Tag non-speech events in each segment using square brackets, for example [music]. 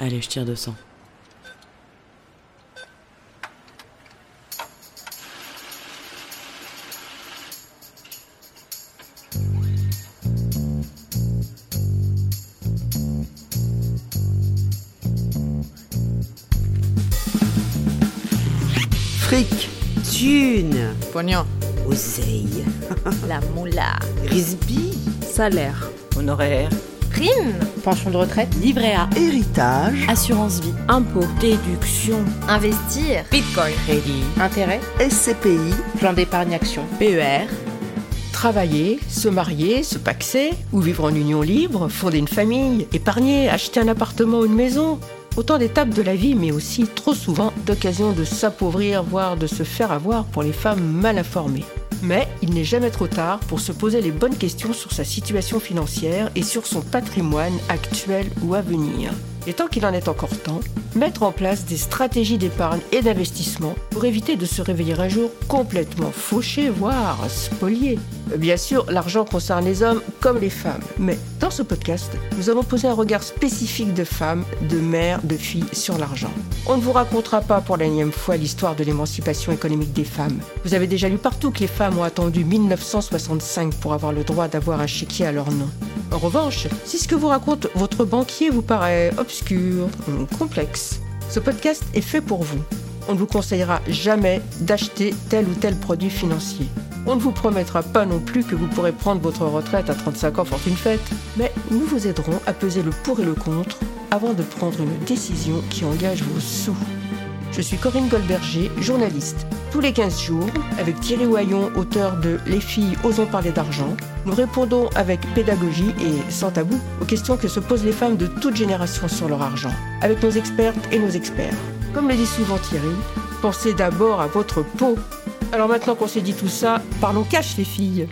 Allez, je tire 200. Fric, thune, Pognon. oseille, [laughs] La moula. risby, Salaire. Honoraire. Prime. Pension de retraite. Livret A. héritage, Assurance vie. Impôt. Déduction. Investir. Bitcoin. Crédit. Intérêt. SCPI, Plan d'épargne action. PER. Travailler, se marier, se paxer, ou vivre en union libre, fonder une famille, épargner, acheter un appartement ou une maison. Autant d'étapes de la vie, mais aussi trop souvent d'occasions de s'appauvrir, voire de se faire avoir pour les femmes mal informées. Mais il n'est jamais trop tard pour se poser les bonnes questions sur sa situation financière et sur son patrimoine actuel ou à venir. Et tant qu'il en est encore temps, mettre en place des stratégies d'épargne et d'investissement pour éviter de se réveiller un jour complètement fauché, voire spolié. Bien sûr, l'argent concerne les hommes comme les femmes, mais dans ce podcast, nous avons posé un regard spécifique de femmes, de mères, de filles sur l'argent. On ne vous racontera pas pour la énième fois l'histoire de l'émancipation économique des femmes. Vous avez déjà lu partout que les femmes ont attendu 1965 pour avoir le droit d'avoir un chéquier à leur nom. En revanche, si ce que vous raconte votre banquier vous paraît obscur ou complexe, ce podcast est fait pour vous. On ne vous conseillera jamais d'acheter tel ou tel produit financier. On ne vous promettra pas non plus que vous pourrez prendre votre retraite à 35 ans fortune faite, mais nous vous aiderons à peser le pour et le contre avant de prendre une décision qui engage vos sous. Je suis Corinne Goldberger, journaliste. Tous les 15 jours, avec Thierry Oyon, auteur de Les filles osons parler d'argent, nous répondons avec pédagogie et sans tabou aux questions que se posent les femmes de toute génération sur leur argent, avec nos expertes et nos experts. Comme le dit souvent Thierry, pensez d'abord à votre peau. Alors maintenant qu'on s'est dit tout ça, parlons cash les filles.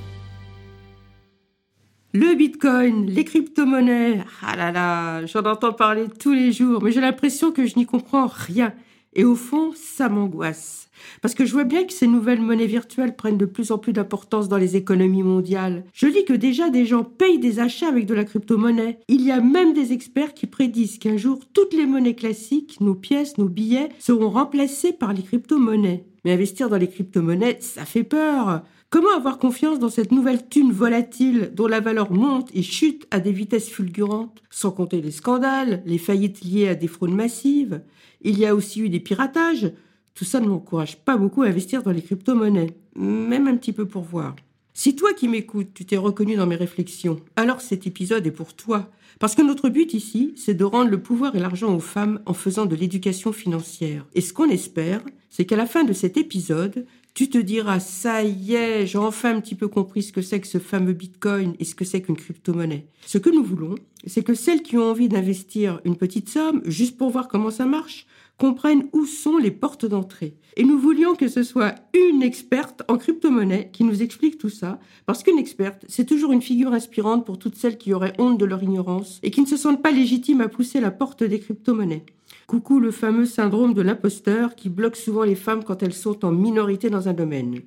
Le bitcoin, les crypto-monnaies, ah là là, j'en entends parler tous les jours, mais j'ai l'impression que je n'y comprends rien. Et au fond, ça m'angoisse. Parce que je vois bien que ces nouvelles monnaies virtuelles prennent de plus en plus d'importance dans les économies mondiales. Je lis que déjà des gens payent des achats avec de la crypto-monnaie. Il y a même des experts qui prédisent qu'un jour, toutes les monnaies classiques, nos pièces, nos billets, seront remplacées par les crypto-monnaies. Mais investir dans les crypto-monnaies, ça fait peur. Comment avoir confiance dans cette nouvelle thune volatile dont la valeur monte et chute à des vitesses fulgurantes, sans compter les scandales, les faillites liées à des fraudes massives Il y a aussi eu des piratages. Tout ça ne m'encourage pas beaucoup à investir dans les crypto-monnaies, même un petit peu pour voir. Si toi qui m'écoutes, tu t'es reconnu dans mes réflexions, alors cet épisode est pour toi. Parce que notre but ici, c'est de rendre le pouvoir et l'argent aux femmes en faisant de l'éducation financière. Et ce qu'on espère, c'est qu'à la fin de cet épisode, tu te diras, ça y est, j'ai enfin un petit peu compris ce que c'est que ce fameux Bitcoin et ce que c'est qu'une crypto-monnaie. Ce que nous voulons, c'est que celles qui ont envie d'investir une petite somme, juste pour voir comment ça marche, comprennent où sont les portes d'entrée. Et nous voulions que ce soit une experte en crypto-monnaie qui nous explique tout ça, parce qu'une experte, c'est toujours une figure inspirante pour toutes celles qui auraient honte de leur ignorance et qui ne se sentent pas légitimes à pousser la porte des crypto-monnaies. Coucou le fameux syndrome de l'imposteur qui bloque souvent les femmes quand elles sont en minorité dans un domaine.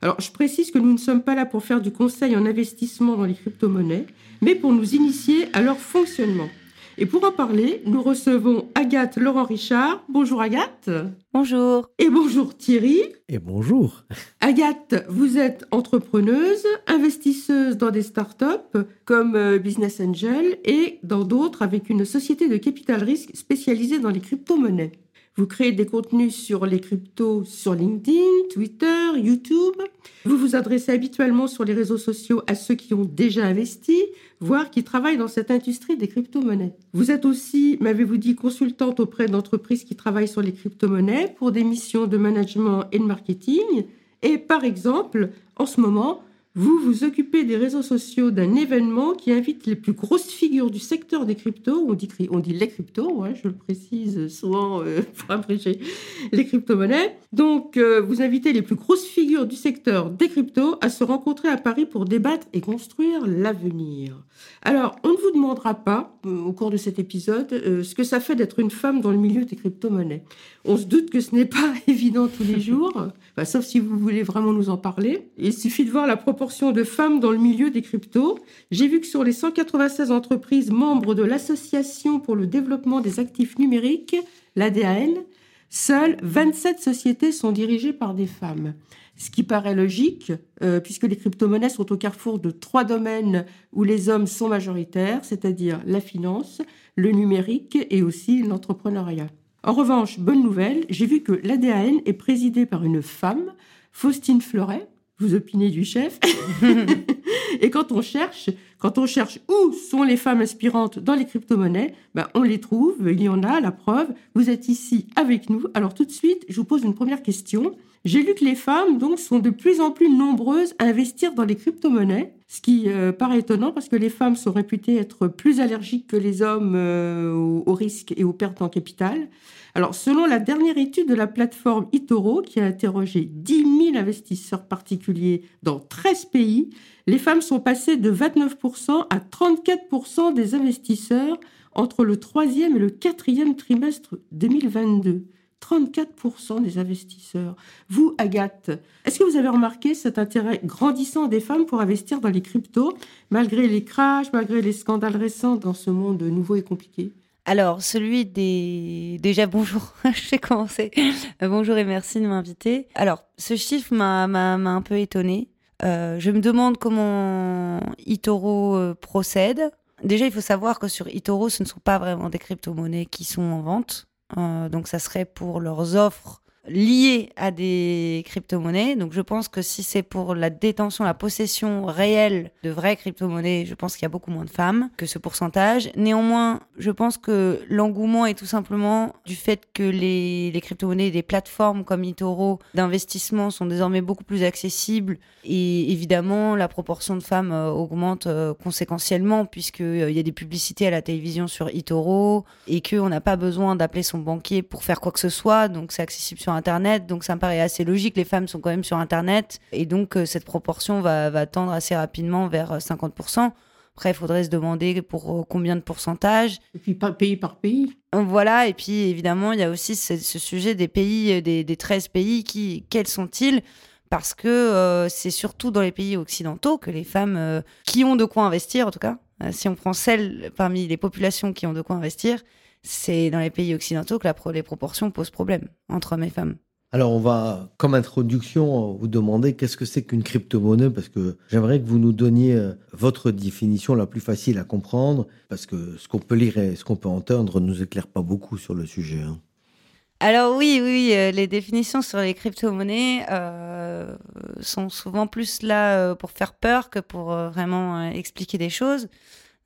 Alors, je précise que nous ne sommes pas là pour faire du conseil en investissement dans les crypto-monnaies, mais pour nous initier à leur fonctionnement. Et pour en parler, nous recevons Agathe Laurent Richard. Bonjour Agathe. Bonjour. Et bonjour Thierry. Et bonjour. Agathe, vous êtes entrepreneuse, investisseuse dans des startups comme euh, Business Angel et dans d'autres avec une société de capital risque spécialisée dans les crypto-monnaies. Vous créez des contenus sur les cryptos sur LinkedIn, Twitter, YouTube. Vous vous adressez habituellement sur les réseaux sociaux à ceux qui ont déjà investi, voire qui travaillent dans cette industrie des crypto-monnaies. Vous êtes aussi, m'avez-vous dit, consultante auprès d'entreprises qui travaillent sur les crypto-monnaies pour des missions de management et de marketing. Et par exemple, en ce moment, vous vous occupez des réseaux sociaux d'un événement qui invite les plus grosses figures du secteur des cryptos. On dit, on dit les cryptos, ouais, je le précise souvent euh, [laughs] pour abréger les crypto-monnaies. Donc, euh, vous invitez les plus grosses figures du secteur des cryptos à se rencontrer à Paris pour débattre et construire l'avenir. Alors, on ne vous demandera pas euh, au cours de cet épisode ce que ça fait d'être une femme dans le milieu des crypto-monnaies. On se doute que ce n'est pas [laughs] évident tous les [laughs] jours, enfin, sauf si vous voulez vraiment nous en parler. Il suffit de voir la proportion de femmes dans le milieu des cryptos. J'ai vu que sur les 196 entreprises membres de l'Association pour le développement des actifs numériques, l'ADAN, seules 27 sociétés sont dirigées par des femmes ce qui paraît logique, euh, puisque les crypto-monnaies sont au carrefour de trois domaines où les hommes sont majoritaires, c'est-à-dire la finance, le numérique et aussi l'entrepreneuriat. En revanche, bonne nouvelle, j'ai vu que l'ADAN est présidée par une femme, Faustine Fleuret. Vous opinez du chef. [laughs] et quand on cherche, quand on cherche où sont les femmes inspirantes dans les crypto-monnaies, ben on les trouve, il y en a, la preuve. Vous êtes ici avec nous. Alors tout de suite, je vous pose une première question. J'ai lu que les femmes donc sont de plus en plus nombreuses à investir dans les crypto-monnaies, ce qui euh, paraît étonnant parce que les femmes sont réputées être plus allergiques que les hommes euh, aux, risques et aux pertes en capital. Alors, selon la dernière étude de la plateforme eToro, qui a interrogé 10 000 investisseurs particuliers dans 13 pays, les femmes sont passées de 29% à 34% des investisseurs entre le troisième et le quatrième trimestre 2022. 34% des investisseurs. Vous, Agathe, est-ce que vous avez remarqué cet intérêt grandissant des femmes pour investir dans les cryptos, malgré les crashs, malgré les scandales récents dans ce monde nouveau et compliqué? Alors, celui des... Déjà, bonjour, [laughs] je sais commencer. Euh, bonjour et merci de m'inviter. Alors, ce chiffre m'a un peu étonnée. Euh, je me demande comment Itoro euh, procède. Déjà, il faut savoir que sur Itoro, ce ne sont pas vraiment des crypto-monnaies qui sont en vente. Euh, donc ça serait pour leurs offres liées à des crypto-monnaies. Donc je pense que si c'est pour la détention, la possession réelle de vraies crypto-monnaies, je pense qu'il y a beaucoup moins de femmes que ce pourcentage. Néanmoins, je pense que l'engouement est tout simplement du fait que les, les crypto-monnaies, des plateformes comme eToro d'investissement sont désormais beaucoup plus accessibles et évidemment la proportion de femmes euh, augmente euh, conséquentiellement puisqu'il y a des publicités à la télévision sur eToro et qu'on n'a pas besoin d'appeler son banquier pour faire quoi que ce soit. Donc c'est accessible sur Internet, donc ça me paraît assez logique. Les femmes sont quand même sur Internet, et donc euh, cette proportion va, va, tendre assez rapidement vers 50%. Euh, Après, il faudrait se demander pour euh, combien de pourcentage. Et puis par pays par pays. Voilà, et puis évidemment, il y a aussi ce, sujet des pays, des, des 13 pays, qui, quels sont-ils? Parce que c'est surtout dans les pays occidentaux que les femmes qui ont de quoi investir, en tout cas, si on prend celles parmi les populations qui ont de quoi investir, c'est dans les pays occidentaux que la les proportions posent problème entre hommes et femmes. Alors, on va, comme introduction, vous demander qu'est-ce que c'est qu'une crypto-monnaie, parce que j'aimerais que vous nous donniez euh, votre définition la plus facile à comprendre, parce que ce qu'on peut lire et ce qu'on peut entendre ne nous éclaire pas beaucoup sur le sujet. Hein. Alors oui, oui, euh, les définitions sur les crypto-monnaies euh, sont souvent plus là pour faire peur que pour vraiment expliquer des choses.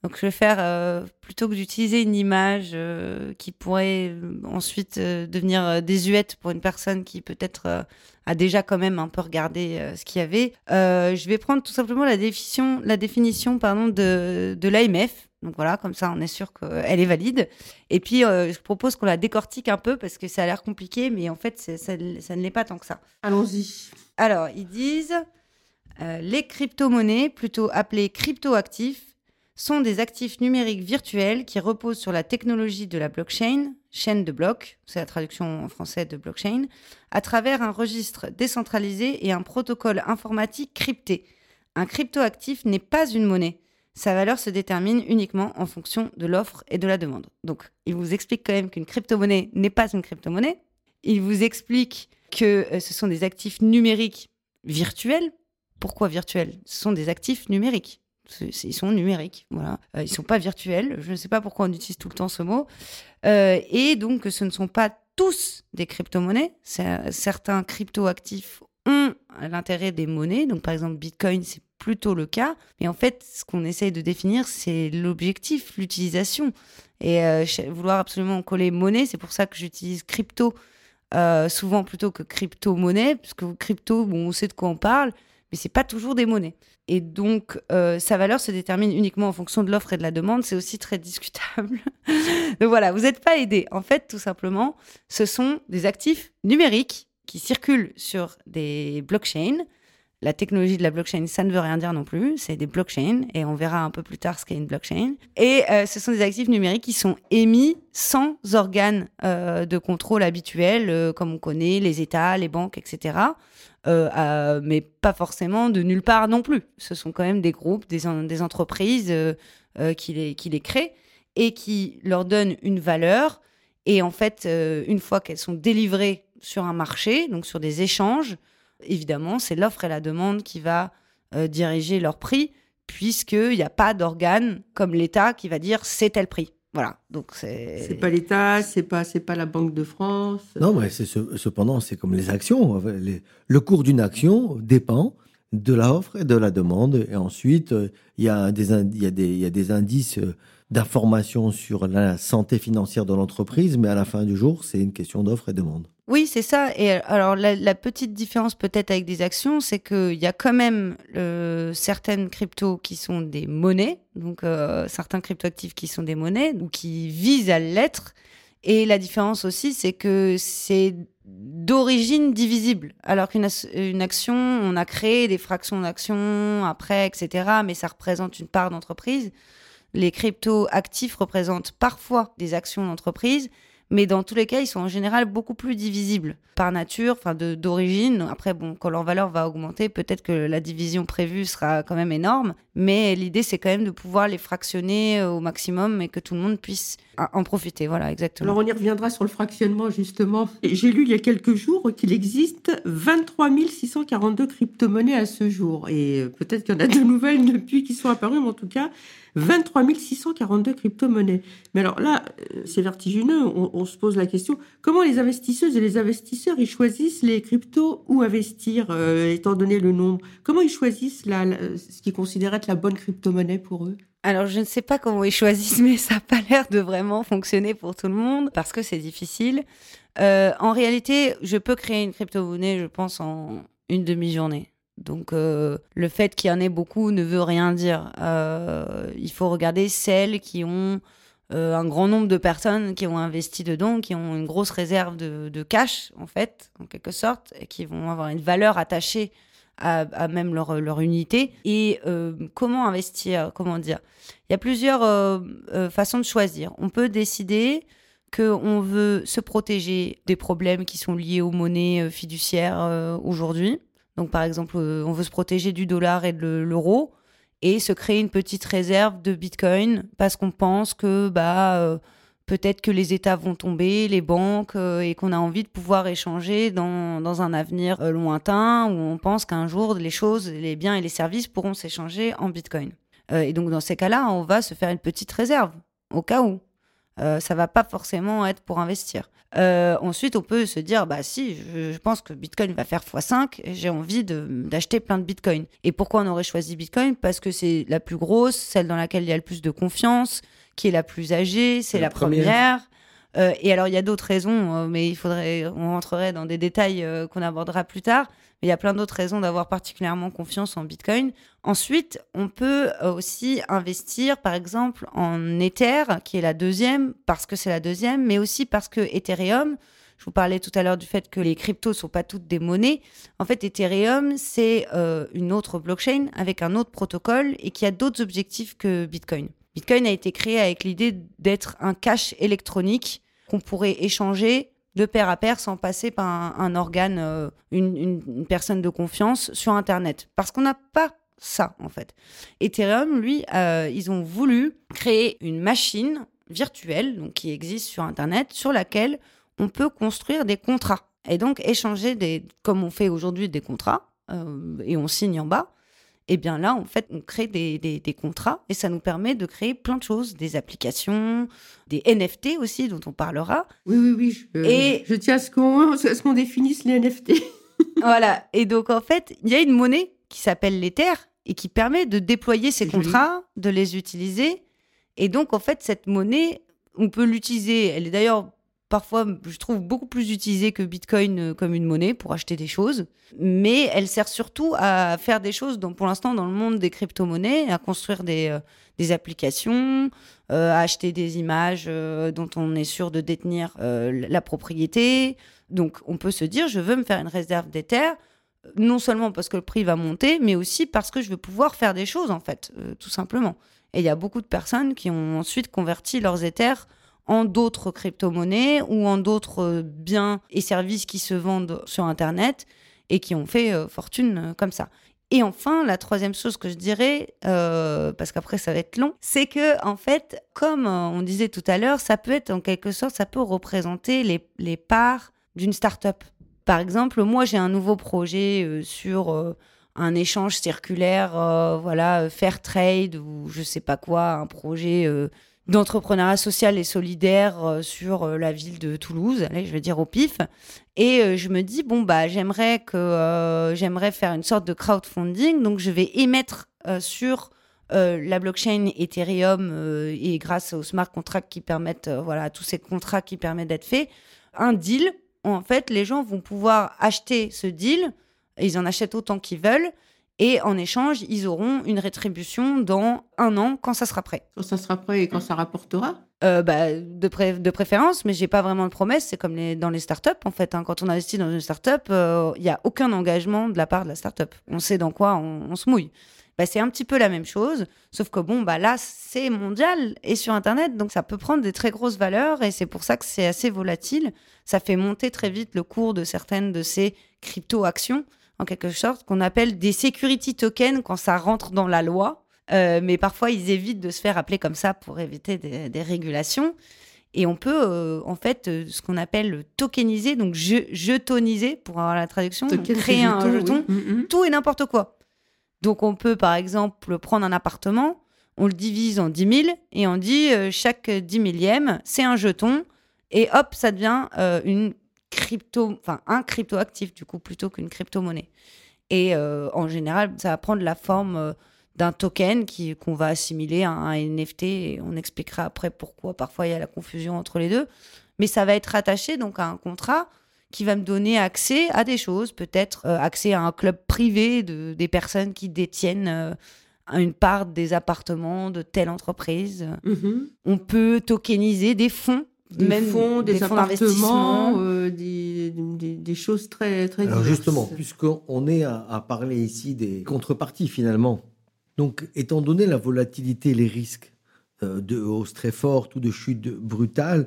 Donc, je vais faire, euh, plutôt que d'utiliser une image euh, qui pourrait euh, ensuite devenir désuète pour une personne qui peut-être a déjà quand même un peu regardé ce qu'il y avait, je vais prendre tout simplement la définition, la définition pardon, de, de l'AMF. Donc voilà, comme ça on est sûr qu'elle est valide. Et puis je propose qu'on la décortique un peu parce que ça a l'air compliqué, mais en fait ça, ça ne l'est pas tant que ça. Allons-y. Alors, ils disent les crypto-monnaies, plutôt appelées crypto-actifs, sont des actifs numériques virtuels qui reposent sur la technologie de la blockchain, chaîne de blocs, c'est la traduction en français de blockchain, à travers un registre décentralisé et un protocole informatique crypté. Un cryptoactif n'est pas une monnaie. Sa valeur se détermine uniquement en fonction de l'offre et de la demande. Donc, il vous explique quand même qu'une crypto-monnaie n'est pas une crypto-monnaie. Il vous explique que euh, ce sont des actifs numériques virtuels. Pourquoi virtuels? Ce sont des actifs numériques ils sont numériques, voilà. Euh, ils sont pas virtuels. Je ne sais pas pourquoi on utilise tout le temps ce mot. Euh, et donc, ce ne sont pas tous des crypto-monnaies. Certains crypto-actifs ont l'intérêt des monnaies. Donc, par exemple, Bitcoin, c'est plutôt le cas. Mais en fait, ce qu'on essaye de définir, c'est l'objectif, l'utilisation. Et euh, vouloir absolument coller monnaie, c'est pour ça que j'utilise crypto souvent plutôt que crypto-monnaie, parce que crypto, bon, on sait de quoi on parle, mais c'est pas toujours des monnaies. Et donc, euh, sa valeur se détermine uniquement en fonction de l'offre et de la demande. C'est aussi très discutable. [laughs] donc voilà, vous n'êtes pas aidé. En fait, tout simplement, ce sont des actifs numériques qui circulent sur des blockchains. La technologie de la blockchain, ça ne veut rien dire non plus. C'est des blockchains et on verra un peu plus tard ce qu'est une blockchain. Et euh, ce sont des actifs numériques qui sont émis sans organes euh, de contrôle habituels, euh, comme on connaît les États, les banques, etc. mais pas forcément de nulle part non plus. Ce sont quand même des groupes, des, entreprises qui les créent et qui leur donnent une valeur. Et en fait, une fois qu'elles sont délivrées sur un marché, donc sur des échanges, évidemment, c'est l'offre et la demande qui va euh, diriger leur prix, puisqu'il n'y a pas d'organe comme l'État qui va dire c'est tel prix. Voilà, donc c'est. C'est pas l'État, c'est pas c'est pas la Banque de France. Non, mais c'est cependant c'est comme les actions. le cours d'une action dépend de l'offre et de la demande, et ensuite euh, il y a des il y a des il y a des indices euh, d'information sur la santé financière de l'entreprise, mais à la fin du jour c'est une question d'offre et demande. Oui, c'est ça. Et alors, la, petite différence peut-être avec des actions, c'est qu'il y a quand même certaines cryptos qui sont des monnaies, donc euh, certains cryptoactifs qui sont des monnaies ou qui visent à l'être. Et la différence aussi, c'est que c'est d'origine divisible. Alors qu'une une action, on a créé des fractions d'actions après, etc., mais ça représente une part d'entreprise. Les crypto-actifs représentent parfois des actions d'entreprise, mais dans tous les cas, ils sont en général beaucoup plus divisibles par nature, enfin d'origine. Après, bon, quand leur valeur va augmenter, peut-être que la division prévue sera quand même énorme, mais l'idée c'est quand même de pouvoir les fractionner euh, au maximum et que tout le monde puisse en profiter. Voilà, exactement. Alors on y reviendra sur le fractionnement justement. J'ai lu il y a quelques jours qu'il existe 23 642 crypto-monnaies à ce jour, et euh, peut-être qu'il y en a de nouvelles depuis qui sont apparues, mais en tout cas 23 642 crypto-monnaies. Mais alors là, euh, c'est vertigineux. On, se pose la question comment les investisseuses et les investisseurs ils choisissent les cryptos où investir, euh, étant donné le nombre? Comment ils choisissent la, ce qu'ils considèrent être la bonne crypto-monnaie pour eux? Alors, je ne sais pas comment ils choisissent, mais ça n'a pas l'air de vraiment fonctionner pour tout le monde parce que c'est difficile. Euh, en réalité, je peux créer une crypto-monnaie, je pense, en une demi-journée. Donc euh, le fait qu'il y en ait beaucoup ne veut rien dire. Euh, il faut regarder celles qui ont euh, un grand nombre de personnes qui ont investi dedans, qui ont une grosse réserve de, cash, en fait, en quelque sorte, et qui vont avoir une valeur attachée à, même leur, leur, unité. Et comment investir Comment dire? Il y a plusieurs façons de choisir. On peut décider qu'on veut se protéger des problèmes qui sont liés aux monnaies fiduciaires aujourd'hui. Donc, par exemple, euh, on veut se protéger du dollar et de l'euro et se créer une petite réserve de Bitcoin parce qu'on pense que bah, euh, peut-être que les États vont tomber, les banques, euh, et qu'on a envie de pouvoir échanger dans, dans un avenir lointain où on pense qu'un jour, les choses, les biens et les services pourront s'échanger en Bitcoin. et donc, dans ces cas-là, on va se faire une petite réserve au cas où. Ça va pas forcément être pour investir. Euh, ensuite, on peut se dire, bah si, je, pense que Bitcoin va faire x5, j'ai envie d'acheter plein de Bitcoin. Et pourquoi on aurait choisi Bitcoin? Parce que c'est la plus grosse, celle dans laquelle il y a le plus de confiance, qui est la plus âgée, c'est la, première. Euh, et alors, il y a d'autres raisons, mais il faudrait, on rentrerait dans des détails qu'on abordera plus tard. Il y a plein d'autres raisons d'avoir particulièrement confiance en Bitcoin. Ensuite, on peut euh, aussi investir, par exemple, en Ether, qui est la deuxième, parce que c'est la deuxième, mais aussi parce que Ethereum, je vous parlais tout à l'heure du fait que les cryptos sont pas toutes des monnaies. En fait, Ethereum, c'est euh, une autre blockchain avec un autre protocole et qui a d'autres objectifs que Bitcoin. Bitcoin a été créé avec l'idée d'être un cash électronique qu'on pourrait échanger de pair à pair sans passer par un, organe, euh, une, personne de confiance sur Internet. Parce qu'on n'a pas ça, en fait. Ethereum, lui, euh, ils ont voulu créer une machine virtuelle, donc qui existe sur Internet, sur laquelle on peut construire des contrats. Et donc échanger des, comme on fait aujourd'hui des contrats, euh, et on signe en bas, et eh bien là, en fait, on crée des, des, contrats et ça nous permet de créer plein de choses, des applications, des NFT aussi, dont on parlera. Oui, oui, oui. Je, et je tiens à ce qu'on définisse les NFT. [laughs] voilà. Et donc, en fait, il y a une monnaie qui s'appelle l'Ether et qui permet de déployer ces contrats, de les utiliser. Et donc, en fait, cette monnaie, on peut l'utiliser. Elle est d'ailleurs parfois, je trouve, beaucoup plus utilisée que Bitcoin euh, comme une monnaie pour acheter des choses. Mais elle sert surtout à faire des choses, dont, pour l'instant, dans le monde des crypto-monnaies, à construire des, euh, applications, euh, à acheter des images dont on est sûr de détenir la propriété. Donc, on peut se dire, je veux me faire une réserve d'Ether. non seulement parce que le prix va monter, mais aussi parce que je veux pouvoir faire des choses, en fait, tout simplement. Et il y a beaucoup de personnes qui ont ensuite converti leurs Ethers en d'autres crypto-monnaies ou en d'autres euh, biens et services qui se vendent sur Internet et qui ont fait euh, fortune euh, comme ça. Et enfin, la troisième chose que je dirais, parce qu'après ça va être long, c'est que en fait, comme on disait tout à l'heure, ça peut être en quelque sorte, ça peut représenter les, les parts d'une start-up. Par exemple, moi j'ai un nouveau projet sur un échange circulaire, voilà, fair trade ou je sais pas quoi, un projet d'entrepreneuriat social et solidaire euh, sur euh, la ville de Toulouse, allez, je vais dire au pif. Et euh, je me dis bon bah j'aimerais que j'aimerais faire une sorte de crowdfunding, donc je vais émettre sur la blockchain Ethereum et grâce aux smart contracts qui permettent voilà tous ces contrats qui permettent d'être faits, un deal. En fait, les gens vont pouvoir acheter ce deal, et ils en achètent autant qu'ils veulent. Et en échange, ils auront une rétribution dans un an quand ça sera prêt. Quand ça sera prêt et quand ça rapportera Euh, bah, de, pré- de préférence, mais j'ai pas vraiment de promesse. C'est comme les, dans les startups, en fait. hein. Quand on investit dans une startup, il n'y a aucun engagement de la part de la startup. On sait dans quoi on, on se mouille. Bah, c'est un petit peu la même chose, sauf que bon, bah là, c'est mondial et sur Internet, donc ça peut prendre des très grosses valeurs et c'est pour ça que c'est assez volatile. Ça fait monter très vite le cours de certaines de ces crypto-actions, en quelque sorte, qu'on appelle des security tokens quand ça rentre dans la loi. Euh, mais parfois, ils évitent de se faire appeler comme ça pour éviter des, des régulations. Et on peut, euh, en fait, euh, ce qu'on appelle tokeniser, donc je- jetoniser, pour avoir la traduction, donc créer un jeton, oui. Mhm. tout et n'importe quoi. Donc, on peut, par exemple, prendre un appartement, on le divise en 10 000 et on dit chaque 10 millième, c'est un jeton. Et hop, ça devient une crypto, enfin, un crypto-actif, du coup, plutôt qu'une crypto-monnaie. Et euh, en général, ça va prendre la forme euh, d'un token qui qu'on va assimiler à un NFT et on expliquera après pourquoi parfois il y a la confusion entre les deux. Mais ça va être rattaché donc à un contrat qui va me donner accès à des choses, peut-être euh, accès à un club privé de, des personnes qui détiennent une part des appartements de telle entreprise. Mhm. On peut tokeniser des fonds, Des même fonds, des, fonds appartements, d'investissement. euh, des, des- des choses très, très Alors diverses. justement, puisqu'on est à, à parler ici des contreparties finalement, donc étant donné la volatilité et les risques euh, de hausse très forte ou de chute brutale,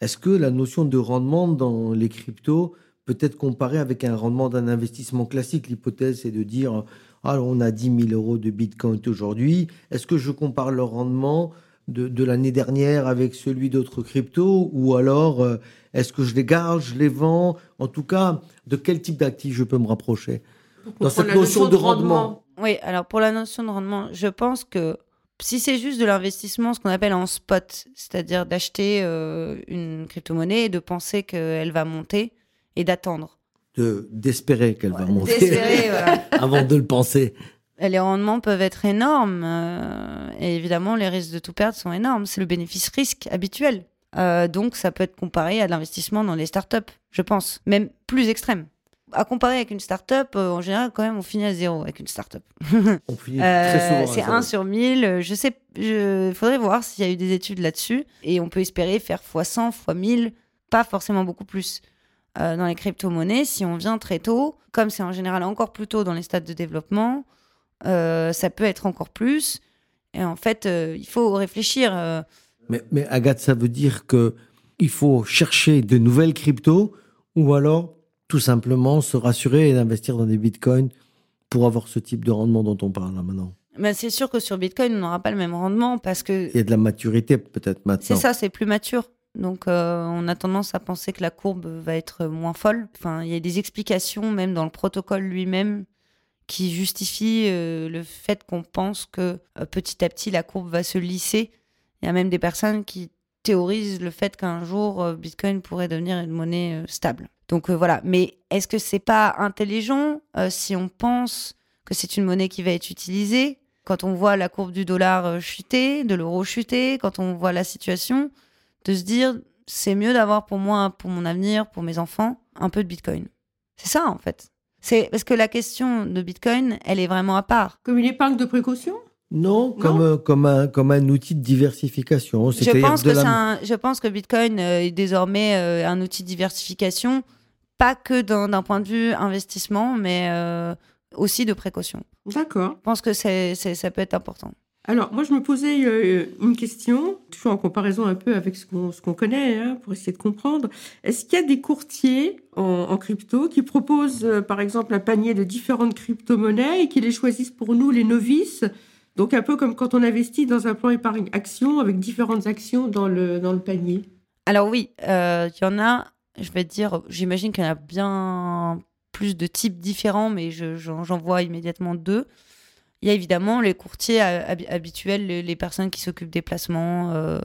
est-ce que la notion de rendement dans les cryptos peut être comparée avec un rendement d'un investissement classique? L'hypothèse c'est de dire, ah, on a 10 000 euros de Bitcoin aujourd'hui, est-ce que je compare le rendement de, de l'année dernière avec celui d'autres cryptos ou alors euh, est-ce que je les garde, je les vends? En tout cas, de quel type d'actif je peux me rapprocher? Dans cette notion de rendement. Oui, alors pour la notion de rendement, je pense que si c'est juste de l'investissement, ce qu'on appelle en spot, c'est-à-dire d'acheter euh, une crypto-monnaie et de penser qu'elle va monter et d'attendre. de d'espérer qu'elle va monter voilà. [laughs] avant de le penser. Les rendements peuvent être énormes euh, et évidemment les risques de tout perdre sont énormes. C'est le bénéfice-risque habituel. Euh, donc ça peut être comparé à l'investissement dans les startups, je pense, même plus extrême. À comparer avec une startup, euh, en général, quand même, on finit à zéro avec une startup. [laughs] On finit très souvent. c'est zéro. 1 sur 1000. euh, Je sais, il faudrait voir s'il y a eu des études là-dessus. Et on peut espérer faire x100, x1000, pas forcément beaucoup plus. Dans les crypto-monnaies, si on vient très tôt, comme c'est en général encore plus tôt dans les stades de développement, ça peut être encore plus. Et en fait, euh, il faut réfléchir. euh, Mais, mais Agathe, ça veut dire que il faut chercher de nouvelles cryptos ou alors tout simplement se rassurer et investir dans des bitcoins pour avoir ce type de rendement dont on parle là maintenant? mais c'est sûr que sur Bitcoin, on n'aura pas le même rendement parce que Il y a de la maturité peut-être maintenant. C'est ça, c'est plus mature. Donc, euh, on a tendance à penser que la courbe va être moins folle. Enfin, il y a des explications, même dans le protocole lui-même, qui justifient euh, le fait qu'on pense que euh, petit à petit, la courbe va se lisser. Il y a même des personnes qui théorisent le fait qu'un jour, euh, Bitcoin pourrait devenir une monnaie stable. Donc voilà. Mais est-ce que c'est pas intelligent si on pense que c'est une monnaie qui va être utilisée? Quand on voit la courbe du dollar chuter, de l'euro chuter, quand on voit la situation, de se dire c'est mieux d'avoir pour moi, pour mon avenir, pour mes enfants, un peu de Bitcoin. C'est ça en fait. C'est parce que la question de Bitcoin, elle est vraiment à part. Comme une épargne de précaution? Non, comme, euh, comme, un, comme un outil de diversification. Je pense, de que la- c'est un- je pense que Bitcoin euh, est désormais euh, un outil de diversification pas que d'un point de vue investissement, mais euh, aussi de précaution. D'accord. Je pense que c'est- ça peut être important. Alors, moi, je me posais euh, une question, toujours en comparaison un peu avec ce qu'on connaît, hein, pour essayer de comprendre. Est-ce qu'il y a des courtiers en, crypto qui proposent, euh, par exemple, un panier de différentes crypto-monnaies et qui les choisissent pour nous, les novices? Donc, un peu comme quand on investit dans un plan épargne action avec différentes actions dans le, dans le panier. Alors oui, euh, il y en a, je vais te dire, j'imagine qu'il y en a bien plus de types différents, mais je- j'en j'en vois immédiatement deux. Il y a évidemment les courtiers habi- habituels, les, les personnes qui s'occupent des placements euh,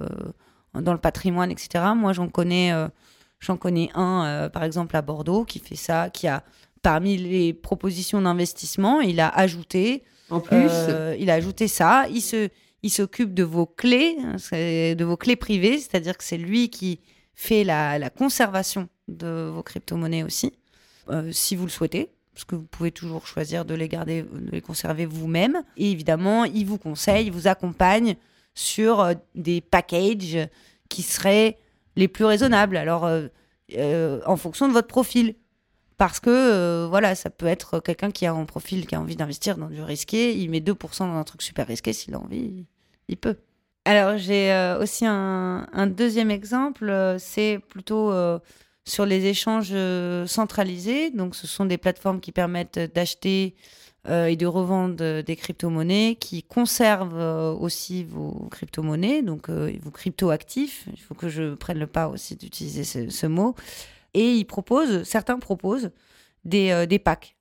dans le patrimoine, etc. Moi, j'en connais, euh, j'en connais un, euh, par exemple, à Bordeaux, qui fait ça, qui a, parmi les propositions d'investissement, il a ajouté En plus, il a ajouté ça. Il se, il s'occupe de vos clés, hein, de vos clés privées, c'est-à-dire que c'est lui qui fait la, la conservation de vos crypto-monnaies aussi, si vous le souhaitez. Parce que vous pouvez toujours choisir de les garder, de les conserver vous-même. Et évidemment, il vous conseille, il vous accompagne sur euh, des packages qui seraient les plus raisonnables. Alors, euh, euh, en fonction de votre profil. Parce que, voilà, ça peut être quelqu'un qui a un profil, qui a envie d'investir dans du risqué. Il met 2% dans un truc super risqué. S'il a envie, il peut. Alors, j'ai aussi un, deuxième exemple. c'est plutôt sur les échanges euh, centralisés. Donc, ce sont des plateformes qui permettent d'acheter euh, et de revendre euh, des crypto-monnaies, qui conservent aussi vos crypto-monnaies, donc vos crypto-actifs. Il faut que je prenne le pas aussi d'utiliser ce, mot. Et ils proposent, certains proposent des, des packs.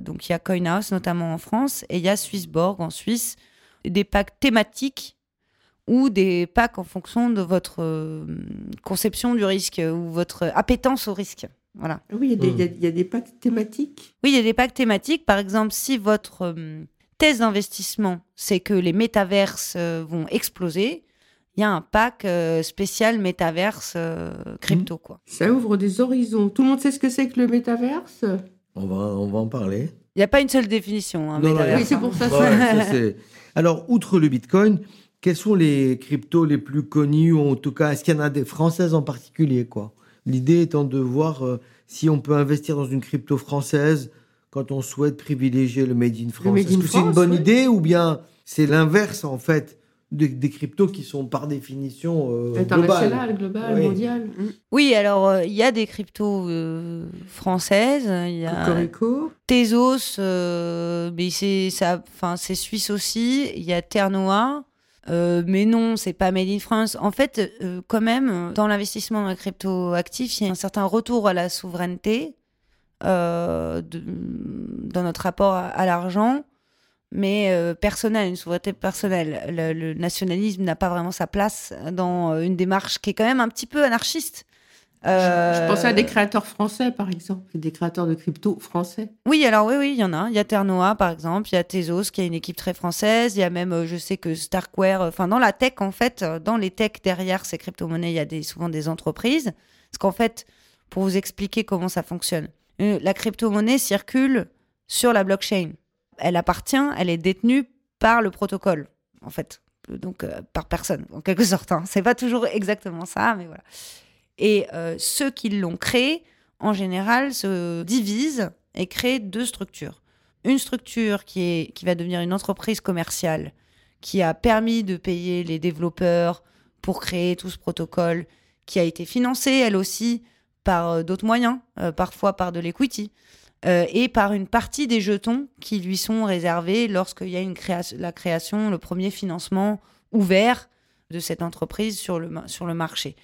Donc il y a CoinHouse notamment en France et il y a Swissborg en Suisse, des packs thématiques ou des packs en fonction de votre euh, conception du risque ou votre appétence au risque. Voilà. Oui, il y, a des- Hmm. il y a- il y a des packs thématiques. Oui, il y a des packs thématiques. Par exemple, si votre euh, thèse d'investissement, c'est que les métaverses euh, vont exploser, il y a un pack euh, spécial métaverse euh, crypto, quoi. Ça ouvre des horizons. Tout le monde sait ce que c'est que le métaverse? On va, on va en parler. Il n'y a pas une seule définition. hein, Non, non, Oui, c'est pour ça. Ouais, ça, c'est- [laughs] Alors, outre le Bitcoin, quels sont les cryptos les plus connus, ou en tout cas, est-ce qu'il y en a des françaises en particulier quoi? L'idée étant de voir euh, si on peut investir dans une crypto française quand on souhaite privilégier le Made in France. Made Est-ce in que c'est une France, bonne ouais. idée ou bien c'est l'inverse en fait de- des cryptos qui sont par définition euh, globales? International, global, Oui. mondial. Hmm. Oui, alors euh, il y a des cryptos euh, françaises. Il y a Cocorico. Tezos, euh, mais c'est ça, enfin c'est suisse aussi. Il y a Terre Noire. Euh, mais non, c'est pas Made in France. En fait, euh, quand même, dans l'investissement dans les crypto-actifs, il y a un certain retour à la souveraineté euh, dans notre rapport à, l'argent, mais personnel, une souveraineté personnelle. Le, nationalisme n'a pas vraiment sa place dans une démarche qui est quand même un petit peu anarchiste. Je Euh, pensais à des créateurs français, par exemple, des créateurs de crypto français. Oui, alors oui, oui, il y en a. Il y a Ternoa, par exemple. Il y a Tezos, qui a une équipe très française. Il y a même, euh, je sais que Starkware, enfin, dans la tech, en fait, euh, dans les techs derrière ces crypto-monnaies, il y a des, souvent des entreprises. Parce qu'en fait, pour vous expliquer comment ça fonctionne, la crypto-monnaie circule sur la blockchain. Elle appartient, elle est détenue par le protocole, en fait. Donc, euh, par personne, en quelque sorte. Hein. C'est pas toujours exactement ça, mais voilà. Et euh, ceux qui l'ont créée, en général, se divisent et créent deux structures. Une structure qui, est, qui va devenir une entreprise commerciale, qui a permis de payer les développeurs pour créer tout ce protocole, qui a été financée, elle aussi, par euh, d'autres moyens, euh, parfois par de l'equity, et par une partie des jetons qui lui sont réservés lorsqu'il y a une création, la création, le premier financement ouvert de cette entreprise sur le, sur le marché.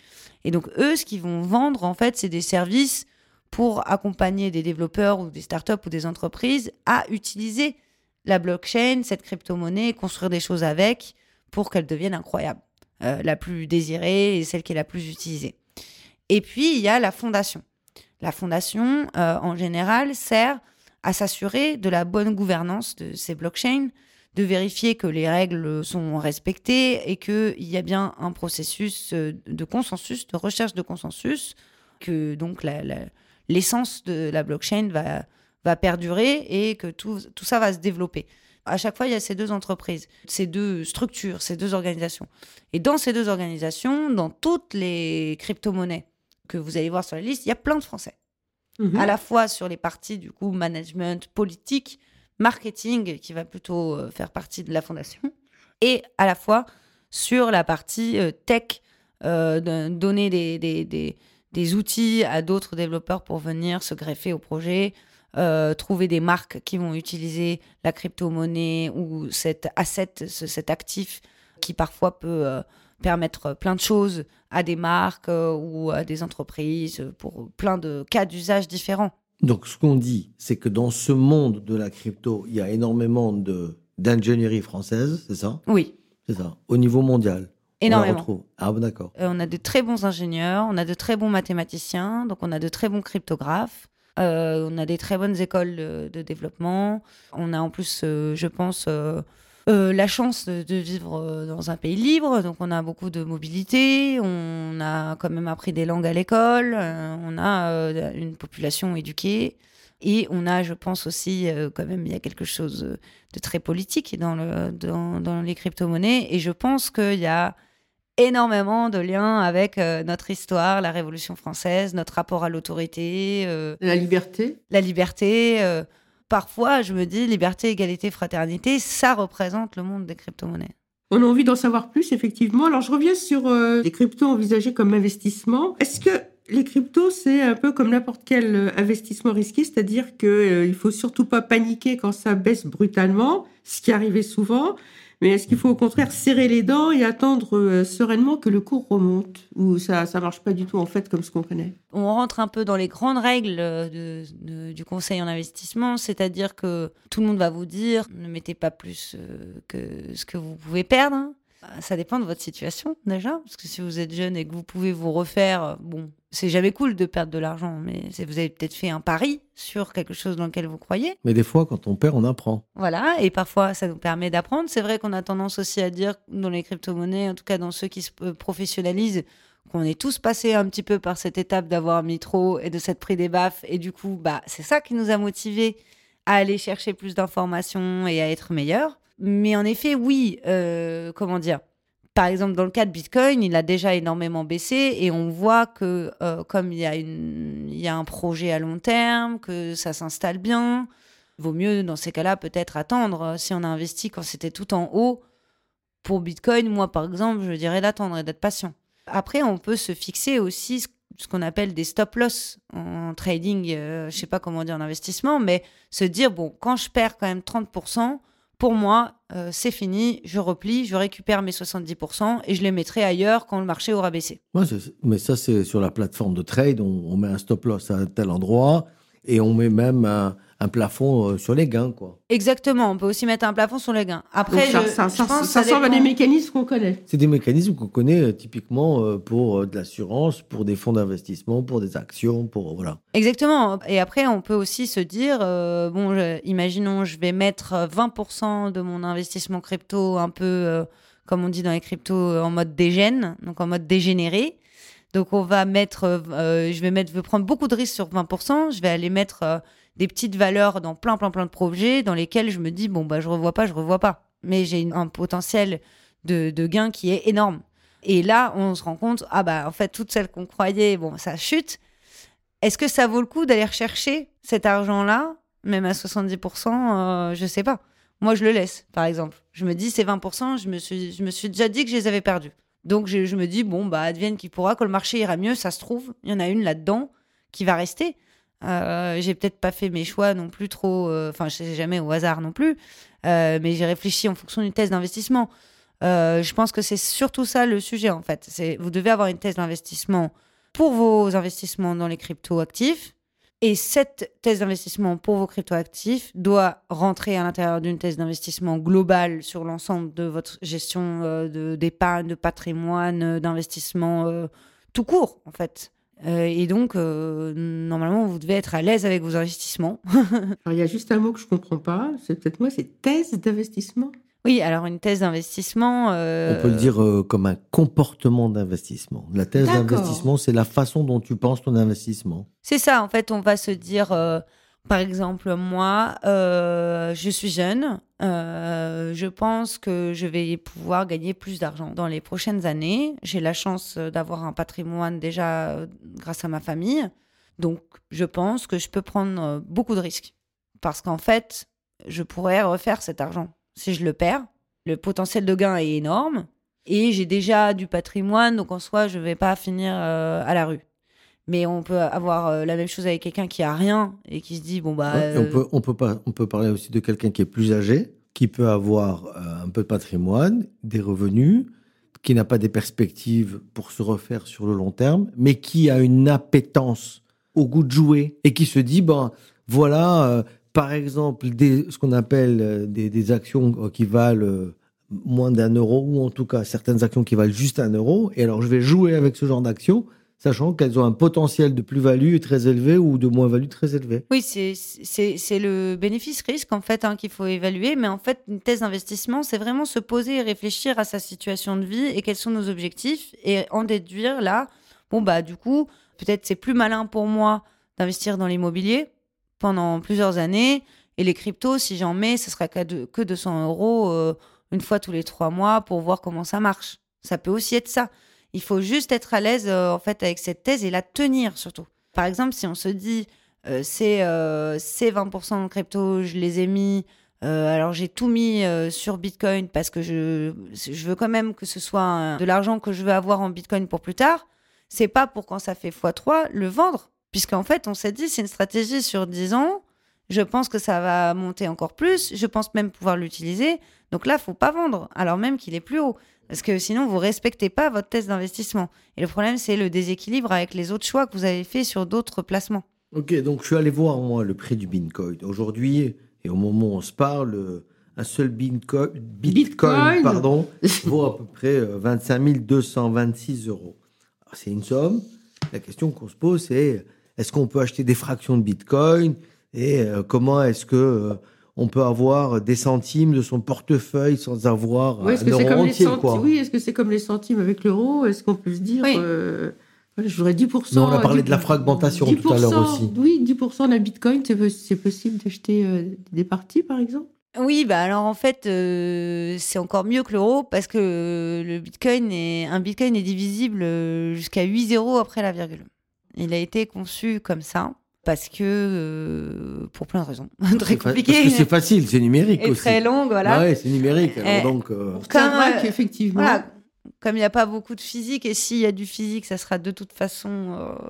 Et donc, eux, ce qu'ils vont vendre, en fait, c'est des services pour accompagner des développeurs ou des startups ou des entreprises à utiliser la blockchain, cette crypto-monnaie, construire des choses avec pour qu'elle devienne incroyable, euh, la plus désirée et celle qui est la plus utilisée. Et puis, il y a la fondation. La fondation, euh, en général, sert à s'assurer de la bonne gouvernance de ces blockchains, de vérifier que les règles sont respectées et qu'il y a bien un processus euh, de consensus, de recherche de consensus, que donc l'essence de la blockchain va, va perdurer et que tout, tout ça va se développer. À chaque fois, il y a ces deux entreprises, ces deux structures, ces deux organisations. Et dans ces deux organisations, dans toutes les crypto-monnaies que vous allez voir sur la liste, il y a plein de Français. Mhm. à la fois sur les parties du coup management, politique, marketing, qui va plutôt euh, faire partie de la fondation, et à la fois sur la partie euh, tech, euh, donner des, des, des- des outils à d'autres développeurs pour venir se greffer au projet, trouver des marques qui vont utiliser la crypto-monnaie ou cet asset, ce- cet actif qui parfois peut permettre plein de choses à des marques ou à des entreprises pour plein de cas d'usage différents. Donc, ce qu'on dit, c'est que dans ce monde de la crypto, il y a énormément de d'ingénierie française, c'est ça? Oui, C'est ça. Au niveau mondial. On la énormément. retrouve. Ah, bon, d'accord. Euh, on a de très bons ingénieurs, on a de très bons mathématiciens, donc on a de très bons cryptographes, euh, on a des très bonnes écoles de, de développement. On a en plus, euh, je pense, euh, la chance de, de vivre euh, dans un pays libre, donc on a beaucoup de mobilité, on a quand même appris des langues à l'école, euh, on a euh, une population éduquée. Et on a, je pense aussi, quand même, il y a quelque chose de très politique dans, le, dans, dans les crypto-monnaies. Et je pense qu'il y a énormément de liens avec euh, notre histoire, la Révolution française, notre rapport à l'autorité, euh, La liberté. la liberté. euh. Parfois, je me dis, liberté, égalité, fraternité, ça représente le monde des crypto-monnaies. On a envie d'en savoir plus, effectivement. Alors, je reviens sur euh, les cryptos envisagés comme investissement. Est-ce que les cryptos, c'est un peu comme n'importe quel euh, investissement risqué, c'est-à-dire qu'il il faut surtout pas paniquer quand ça baisse brutalement, ce qui arrivait souvent, mais est-ce qu'il faut au contraire serrer les dents et attendre euh, sereinement que le cours remonte? Ou ça ça marche pas du tout, en fait, comme ce qu'on connaît? On rentre un peu dans les grandes règles euh, du conseil en investissement, c'est-à-dire que tout le monde va vous dire ne mettez pas plus euh, que ce que vous pouvez perdre. Ça dépend de votre situation déjà, parce que si vous êtes jeune et que vous pouvez vous refaire, bon, c'est jamais cool de perdre de l'argent, mais vous avez peut-être fait un pari sur quelque chose dans lequel vous croyez. Mais des fois, quand on perd, on apprend. Voilà, et parfois ça nous permet d'apprendre. C'est vrai qu'on a tendance aussi à dire dans les crypto-monnaies, en tout cas dans ceux qui se euh, professionnalisent, qu'on est tous passés un petit peu par cette étape d'avoir mis trop et de s'être pris des baffes. Et du coup, bah, c'est ça qui nous a motivés à aller chercher plus d'informations et à être meilleurs. Mais en effet, oui, euh, comment dire par exemple, dans le cas de Bitcoin, il a déjà énormément baissé et on voit que euh, comme il y, a il un projet à long terme, que ça s'installe bien, vaut mieux dans ces cas-là peut-être attendre. Si on a investi quand c'était tout en haut, pour Bitcoin, moi par exemple, je dirais d'attendre et d'être patient. Après, on peut se fixer aussi ce- qu'on appelle des stop loss en trading, euh, je sais pas comment dire en investissement, mais se dire, bon, quand je perds quand même 30%, pour moi, euh, c'est fini, je replie, je récupère mes 70% et je les mettrai ailleurs quand le marché aura baissé. Mais ça, c'est sur la plateforme de trade. On, on met un stop loss à tel endroit et on met même un, un plafond euh, sur les gains, quoi. Exactement, on peut aussi mettre un plafond sur les gains. Après, Donc, ça, je, ça, je ça, pense ça ça sort à des dépend. mécanismes qu'on connaît. C'est des mécanismes qu'on connaît euh, typiquement euh, pour euh, de l'assurance, pour des fonds d'investissement, pour des actions, pour voilà. Exactement. Et après, on peut aussi se dire, euh, bon, je- imaginons, je vais mettre euh, 20% de mon investissement crypto un peu, euh, comme on dit dans les cryptos, en mode dégène, donc en mode dégénéré. Donc on va mettre, euh, euh, je vais mettre, je vais prendre beaucoup de risques sur 20%. Je vais aller mettre euh, des petites valeurs dans plein, plein, plein de projets dans lesquels je me dis, bon, bah, je revois pas, je revois pas. Mais j'ai un potentiel de, de gain qui est énorme. Et là, on se rend compte, ah bah, en fait, toutes celles qu'on croyait, bon, ça chute. Est-ce que ça vaut le coup d'aller rechercher cet argent-là, même à 70% euh, Je sais pas. Moi, je le laisse, par exemple. Je me dis, c'est 20%, je me, suis, je me suis déjà dit que je les avais perdus. Donc, je, me dis, bon, bah, advienne qui pourra, quand le marché ira mieux, ça se trouve, il y en a une là-dedans qui va rester. Euh, j'ai peut-être pas fait mes choix non plus trop, euh, enfin, je sais jamais au hasard non plus, euh, mais j'ai réfléchi en fonction d'une thèse d'investissement. Je pense que c'est surtout ça le sujet, en fait. Vous devez avoir une thèse d'investissement pour vos investissements dans les crypto-actifs. Et cette thèse d'investissement pour vos crypto-actifs doit rentrer à l'intérieur d'une thèse d'investissement globale sur l'ensemble de votre gestion euh, de, d'épargne, de patrimoine, d'investissement tout court, en fait. Euh, et donc, euh, normalement, vous devez être à l'aise avec vos investissements. [laughs] Alors, il y a juste un mot que je comprends pas, c'est peut-être moi, c'est thèse d'investissement. oui, alors une thèse d'investissement. euh, On peut le dire euh, comme un comportement d'investissement. La thèse d'investissement, c'est la façon dont tu penses ton investissement. C'est ça, en fait, on va se dire, euh, par exemple, moi, euh, je suis jeune, euh, je pense que je vais pouvoir gagner plus d'argent dans les prochaines années. J'ai la chance euh, d'avoir un patrimoine déjà euh, grâce à ma famille. Donc, je pense que je peux prendre euh, beaucoup de risques. Parce qu'en fait, je pourrais refaire cet argent. Si je le perds, le potentiel de gain est énorme. Et j'ai déjà du patrimoine, donc en soi, je ne vais pas finir à la rue. Mais on peut avoir euh, la même chose avec quelqu'un qui a rien et qui se dit bon bah. Ouais, on, euh, peut, on, peut pas, on peut parler aussi de quelqu'un qui est plus âgé, qui peut avoir euh, un peu de patrimoine, des revenus, qui n'a pas des perspectives pour se refaire sur le long terme, mais qui a une appétence au goût de jouer et qui se dit ben voilà, euh, par exemple, des, ce qu'on appelle des, des actions qui valent moins d'un euro, ou en tout cas certaines actions qui valent juste un euro, et alors je vais jouer avec ce genre d'actions, sachant qu'elles ont un potentiel de plus-value très élevé ou de moins-value très élevé. Oui, c'est- le bénéfice-risque en fait hein, qu'il faut évaluer. Mais en fait, une thèse d'investissement, c'est vraiment se poser et réfléchir à sa situation de vie et quels sont nos objectifs et en déduire là. Bon bah du coup, peut-être c'est plus malin pour moi d'investir dans l'immobilier pendant plusieurs années et les cryptos, si j'en mets, ce sera que 200 euros euh, une fois tous les trois mois pour voir comment ça marche. Ça peut aussi être ça. Il faut juste être à l'aise euh, en fait avec cette thèse et la tenir surtout. Par exemple, si on se dit euh, c'est euh, c'est 20% en crypto, je les ai mis. euh, alors j'ai tout mis euh, sur Bitcoin parce que je, je veux quand même que ce soit de l'argent que je veux avoir en Bitcoin pour plus tard. C'est pas pour quand ça fait x3 le vendre. Puisqu'en fait, on s'est dit c'est une stratégie sur 10 ans. Je pense que ça va monter encore plus. Je pense même pouvoir l'utiliser. Donc là, faut pas vendre, alors même qu'il est plus haut. Parce que sinon, vous respectez pas votre test d'investissement. Et le problème, c'est le déséquilibre avec les autres choix que vous avez fait sur d'autres placements. Ok, donc je suis allé voir moi le prix du Bitcoin. Aujourd'hui, et au moment où on se parle, euh, un seul Bitcoin, Bitcoin, Bitcoin. pardon, [laughs] vaut à peu près euh, 25 226 euros. Alors, C'est une somme. La question qu'on se pose, c'est est-ce qu'on peut acheter des fractions de Bitcoin? Et euh, comment est-ce que euh, on peut avoir des centimes de son portefeuille sans avoir Ouais, est-ce un que c'est comme les centimes quoi Oui, est-ce que c'est comme les centimes avec l'euro? Est-ce qu'on peut se dire Oui. euh, voilà, je voudrais 10%. Mais on a parlé de la 10%, fragmentation tout à l'heure aussi. Oui, 10% d'un bitcoin, c'est po- c'est possible d'acheter euh, des parties, par exemple? Oui, bah alors en fait, euh, c'est encore mieux que l'euro parce que le bitcoin est, un bitcoin est divisible jusqu'à 8 zéros après la virgule. Il a été conçu comme ça parce que, euh, pour plein de raisons, [laughs] très compliquées Parce que c'est facile, c'est numérique et aussi. très longues, voilà. Ah ouais, c'est numérique. alors Eh, donc, euh, C'est Comme, vrai euh, qu'effectivement. Voilà. Comme il n'y a pas beaucoup de physique, et s'il y a du physique, ça sera de toute façon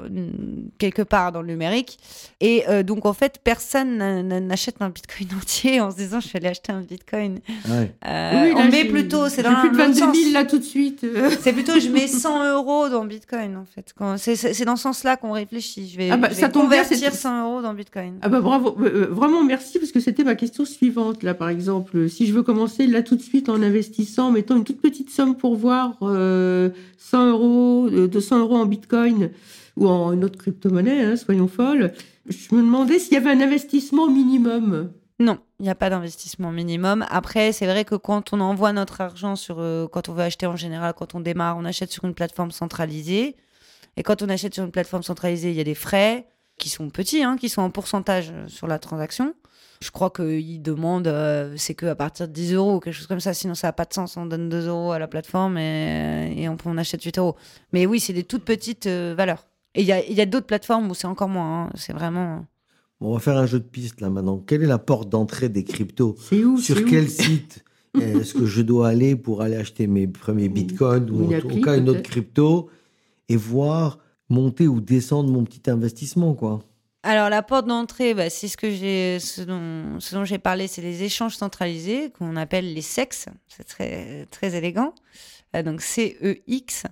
euh, quelque part dans le numérique. Et euh, donc, en fait, personne n'a- n'a- n'achète un bitcoin [laughs] entier en se disant je vais aller acheter un bitcoin. ouais. Euh, Oui, là, on met plutôt, c'est dans plus de l'autre 22 000 sens. là tout de suite. [laughs] C'est plutôt je mets 100 euros dans Bitcoin en fait. C'est dans ce sens-là qu'on réfléchit. Je vais, Ah bah, je vais ça tombe bien, convertir c'est- 100 euros dans Bitcoin. Ah bah bravo, Euh, vraiment merci parce que c'était ma question suivante là par exemple. Si je veux commencer là tout de suite en investissant, mettons une toute petite somme pour voir euh, 100 euros, euh, 200 euros en bitcoin ou en une autre crypto-monnaie, hein, soyons folles. Je me demandais s'il y avait un investissement minimum. Non, il n'y a pas d'investissement minimum. Après, c'est vrai que quand on envoie notre argent sur, euh, quand on veut acheter en général, quand on démarre, on achète sur une plateforme centralisée. Et quand on achète sur une plateforme centralisée, il y a des frais qui sont petits, hein, qui sont en pourcentage euh, sur la transaction. Je crois qu'ils demandent, euh, c'est que à partir de 10 euros ou quelque chose comme ça, sinon ça n'a pas de sens. On donne 2 euros à la plateforme et, et on, on achète 8 euros. Mais oui, c'est des toutes petites euh, valeurs. Et il y a, il y a d'autres plateformes où c'est encore moins. hein. C'est vraiment. Bon, on va faire un jeu de piste là maintenant. Quelle est la porte d'entrée des cryptos C'est où Sur où quel [laughs] site est-ce que je dois aller pour aller acheter mes premiers bitcoins ou en tout cas une autre crypto et voir monter ou descendre mon petit investissement quoi? Alors la porte d'entrée, bah, c'est ce dont, j'ai parlé, c'est les échanges centralisés qu'on appelle les SEX. C'est très très élégant. Euh, donc C E X.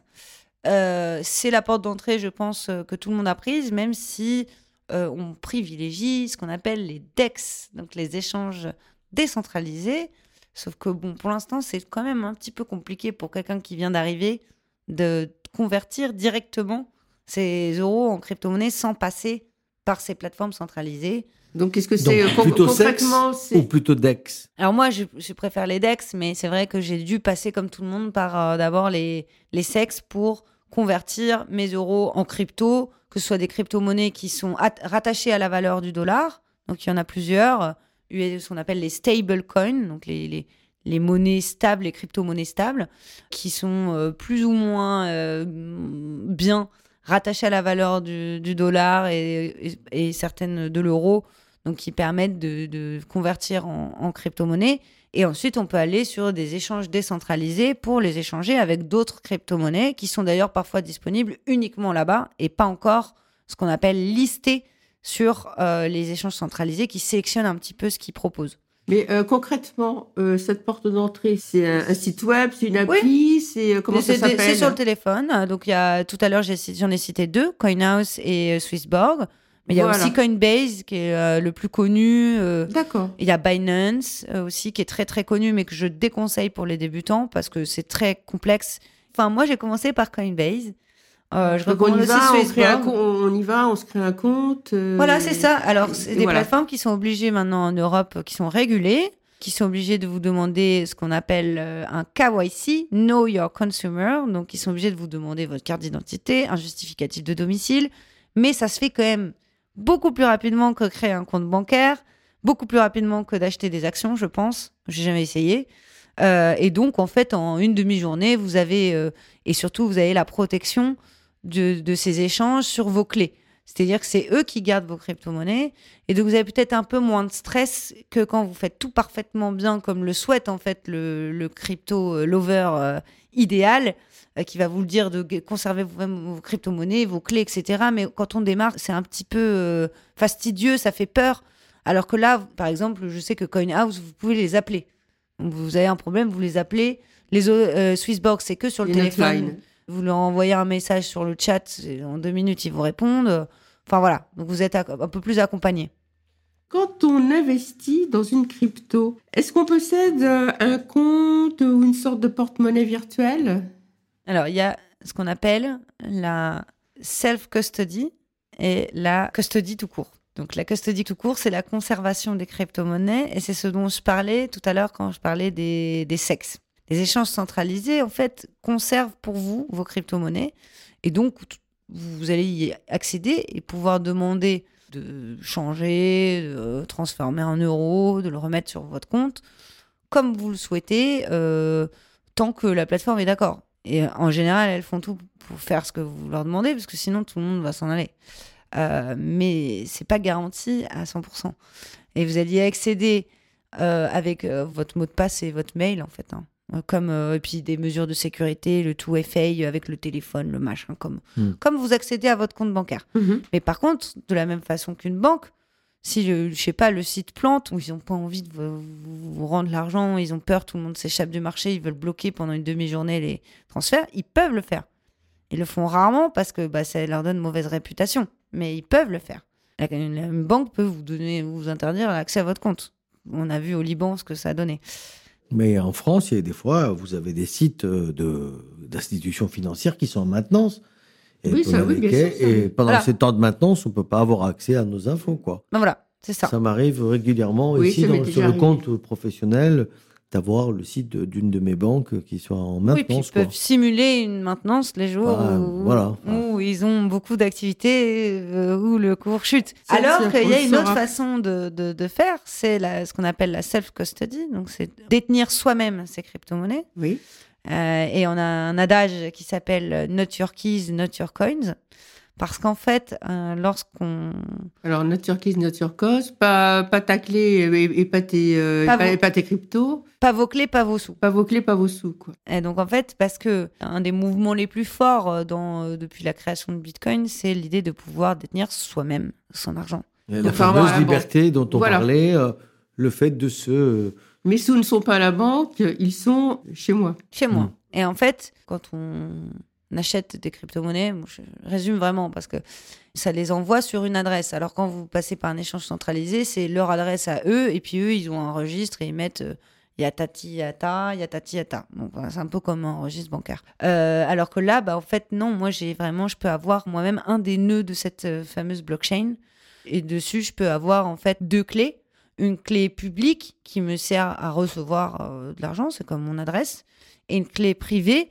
Euh, c'est la porte d'entrée, je pense, euh, que tout le monde a prise, même si euh, on privilégie ce qu'on appelle les DEX, donc les échanges décentralisés. Sauf que bon, pour l'instant, c'est quand même un petit peu compliqué pour quelqu'un qui vient d'arriver de convertir directement ses euros en crypto-monnaie sans passer par ces plateformes centralisées. Donc qu'est-ce que c'est euh, plutôt sexe concrètement ou c'est plutôt DEX? Alors moi, je, je préfère les DEX, mais c'est vrai que j'ai dû passer comme tout le monde par euh, d'abord les, les SEX pour convertir mes euros en crypto, que ce soit des crypto-monnaies qui sont at- rattachées à la valeur du dollar. Donc il y en a plusieurs, euh, ce qu'on appelle les stable coins, donc les, les, les monnaies stables, les crypto-monnaies stables, qui sont euh, plus ou moins euh, bien rattachées à la valeur du, dollar et, certaines de l'euro, donc qui permettent de, convertir en, crypto-monnaie. Et ensuite, on peut aller sur des échanges décentralisés pour les échanger avec d'autres crypto-monnaies qui sont d'ailleurs parfois disponibles uniquement là-bas et pas encore ce qu'on appelle listés sur euh, les échanges centralisés qui sélectionnent un petit peu ce qu'ils proposent. Mais euh, concrètement, euh, cette porte d'entrée, c'est un, un site web, c'est une appli, c'est euh, comment ça s'appelle C'est sur le téléphone. Donc, il y a, tout à l'heure, j'en ai cité deux, CoinHouse et Swissborg. Mais il y a aussi Coinbase, qui est le plus connu. D'accord. Il y a Binance aussi, qui est très très connu, mais que je déconseille pour les débutants parce que c'est très complexe. Enfin, moi, j'ai commencé par Coinbase. Euh, je Donc on y aussi va, on, crée un Swissborg. compte, on y va, on se crée un compte. euh, Voilà, c'est ça. Alors, c'est des voilà. plateformes qui sont obligées maintenant en Europe, euh, qui sont régulées, qui sont obligées de vous demander ce qu'on appelle euh, un KYC, Know Your Consumer. Donc, ils sont obligés de vous demander votre carte d'identité, un justificatif de domicile. Mais ça se fait quand même beaucoup plus rapidement que créer un compte bancaire, beaucoup plus rapidement que d'acheter des actions, je pense. J'ai jamais essayé. Euh, et donc, en fait, en une demi-journée, vous avez, et surtout, vous avez la protection de, de ces échanges sur vos clés. C'est-à-dire que c'est eux qui gardent vos crypto-monnaies. Et donc, vous avez peut-être un peu moins de stress que quand vous faites tout parfaitement bien, comme le souhaite en fait le, le crypto-lover euh, idéal, euh, qui va vous le dire de conserver vous-même vos crypto-monnaies, vos clés, etc. Mais quand on démarre, c'est un petit peu euh, fastidieux, ça fait peur. Alors que là, par exemple, je sais que CoinHouse, vous pouvez les appeler. Donc, vous avez un problème, vous les appelez. Les euh, Swissborg, c'est que sur le téléphone. Vous leur envoyez un message sur le chat, en deux minutes, ils vous répondent. Enfin voilà, donc vous êtes un peu plus accompagné. Quand on investit dans une crypto, est-ce qu'on possède euh, un compte ou une sorte de porte-monnaie virtuelle? Alors, il y a ce qu'on appelle la self-custody et la custody tout court. Donc, la custody tout court, c'est la conservation des crypto-monnaies et c'est ce dont je parlais tout à l'heure quand je parlais des, des sexes. Les échanges centralisés, en fait, conservent pour vous vos crypto-monnaies et donc vous allez y accéder et pouvoir demander de changer, de transformer en euros, de le remettre sur votre compte comme vous le souhaitez, euh, tant que la plateforme est d'accord. Et euh, en général, elles font tout pour faire ce que vous leur demandez, parce que sinon tout le monde va s'en aller. Euh, mais c'est pas garanti à 100%. Et vous allez y accéder euh, avec votre mot de passe et votre mail, en fait. hein. Euh, Comme, euh, et puis des mesures de sécurité, le tout FA avec le téléphone, le machin, comme, Hmm. comme vous accédez à votre compte bancaire. Mais par contre, de la même façon qu'une banque, si, le, je sais pas, le site plante, ou ils n'ont pas envie de vous, rendre l'argent, ils ont peur, tout le monde s'échappe du marché, ils veulent bloquer pendant une demi-journée les transferts, ils peuvent le faire. Ils le font rarement parce que bah, ça leur donne mauvaise réputation, mais ils peuvent le faire. La, la banque peut vous donner, vous interdire l'accès à votre compte. On a vu au Liban ce que ça a donné. Mais en France, il y a des fois, vous avez des sites euh, de d'institutions financières qui sont en maintenance. Et, Oui, ça, oui, bien sûr, ça, et pendant Voilà. ces temps de maintenance, on peut pas avoir accès à nos infos, quoi. Ben voilà, c'est ça. Ça, m'arrive régulièrement Oui, ici dans- sur le compte professionnel d'avoir le site d'une de mes banques qui soit en Oui, puis maintenance. ils quoi. peuvent simuler une maintenance les jours Ah, où, voilà. où ils ont beaucoup d'activités, euh, où le cours chute. [laughs] Alors qu'il y a une autre saura. façon de, de, de faire, c'est ce qu'on appelle la self-custody, donc c'est détenir soi-même ses crypto-monnaies. Oui. Euh, et on a un adage qui s'appelle Not your keys, not your coins. Parce qu'en fait, euh, lorsqu'on Alors, nature keys, nature cause, pas, pas ta clé et, et pas, tes, euh, Pas et pas, vos- et pas tes cryptos, pas vos clés, pas vos sous. pas vos clés, pas vos sous, quoi. Et donc en fait, parce que un des mouvements les plus forts euh, dans, euh, depuis la création de Bitcoin, c'est l'idée de pouvoir détenir soi-même son argent. Et la fameuse liberté dont on Voilà. parlait, euh, le fait de se... Mes sous ne sont pas à la banque, ils sont chez moi. chez moi. Mm. Et en fait, quand on achète des crypto-monnaies, je résume vraiment parce que ça les envoie sur une adresse. Alors quand vous passez par un échange centralisé, c'est leur adresse à eux et puis eux, ils ont un registre et ils mettent euh, yatati yata, yatati yata. Donc c'est un peu comme un registre bancaire. Euh, alors que là, bah, en fait, non, moi j'ai vraiment, je peux avoir moi-même un des nœuds de cette euh, fameuse blockchain et dessus, je peux avoir en fait deux clés. Une clé publique qui me sert à recevoir euh, de l'argent, c'est comme mon adresse, et une clé privée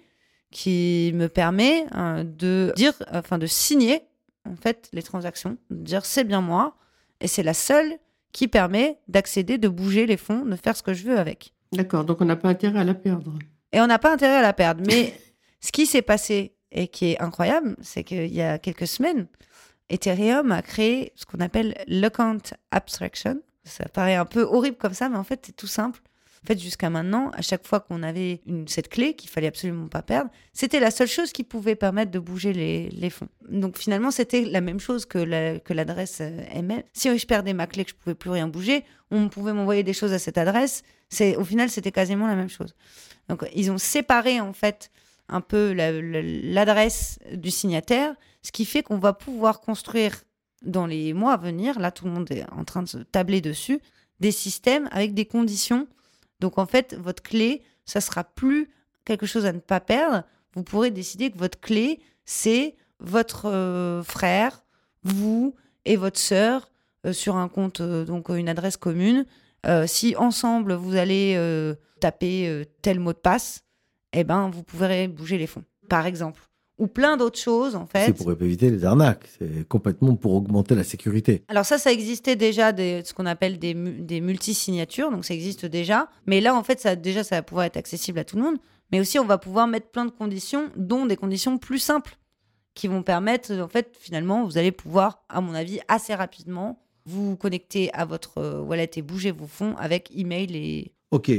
qui me permet euh, de dire, enfin de signer en fait les transactions, de dire c'est bien moi, et c'est la seule qui permet d'accéder, de bouger les fonds, de faire ce que je veux avec. D'accord, donc on n'a pas intérêt à la perdre. Et on n'a pas intérêt à la perdre. Mais [laughs] ce qui s'est passé et qui est incroyable, c'est qu'il y a quelques semaines, Ethereum a créé ce qu'on appelle l'account abstraction. Ça paraît un peu horrible comme ça, mais en fait, c'est tout simple. En fait, jusqu'à maintenant, à chaque fois qu'on avait cette clé qu'il fallait absolument pas perdre, c'était la seule chose qui pouvait permettre de bouger les, fonds. Donc finalement, c'était la même chose que la- que l'adresse euh, ML. Si je perdais ma clé, que je pouvais plus rien bouger, on pouvait m'envoyer des choses à cette adresse. C'est au final, c'était quasiment la même chose. Donc ils ont séparé en fait un peu la- la- l'adresse du signataire, ce qui fait qu'on va pouvoir construire dans les mois à venir, là tout le monde est en train de se tabler dessus, des systèmes avec des conditions. Donc en fait, votre clé, ça sera plus quelque chose à ne pas perdre. Vous pourrez décider que votre clé, c'est votre euh, frère, vous et votre sœur euh, sur un compte, euh, donc une adresse commune. Si ensemble vous allez taper tel mot de passe, eh ben vous pourrez bouger les fonds, par exemple, ou plein d'autres choses en fait. C'est pour éviter les arnaques. C'est complètement pour augmenter la sécurité. Alors ça, ça existait déjà, des, ce qu'on appelle des, des multi-signatures, donc ça existe déjà. Mais là, en fait, ça, déjà, ça va pouvoir être accessible à tout le monde. Mais aussi, on va pouvoir mettre plein de conditions, dont des conditions plus simples, qui vont permettre, en fait, finalement, vous allez pouvoir, à mon avis, assez rapidement, vous connecter à votre euh, wallet et bouger vos fonds avec email et... Ok.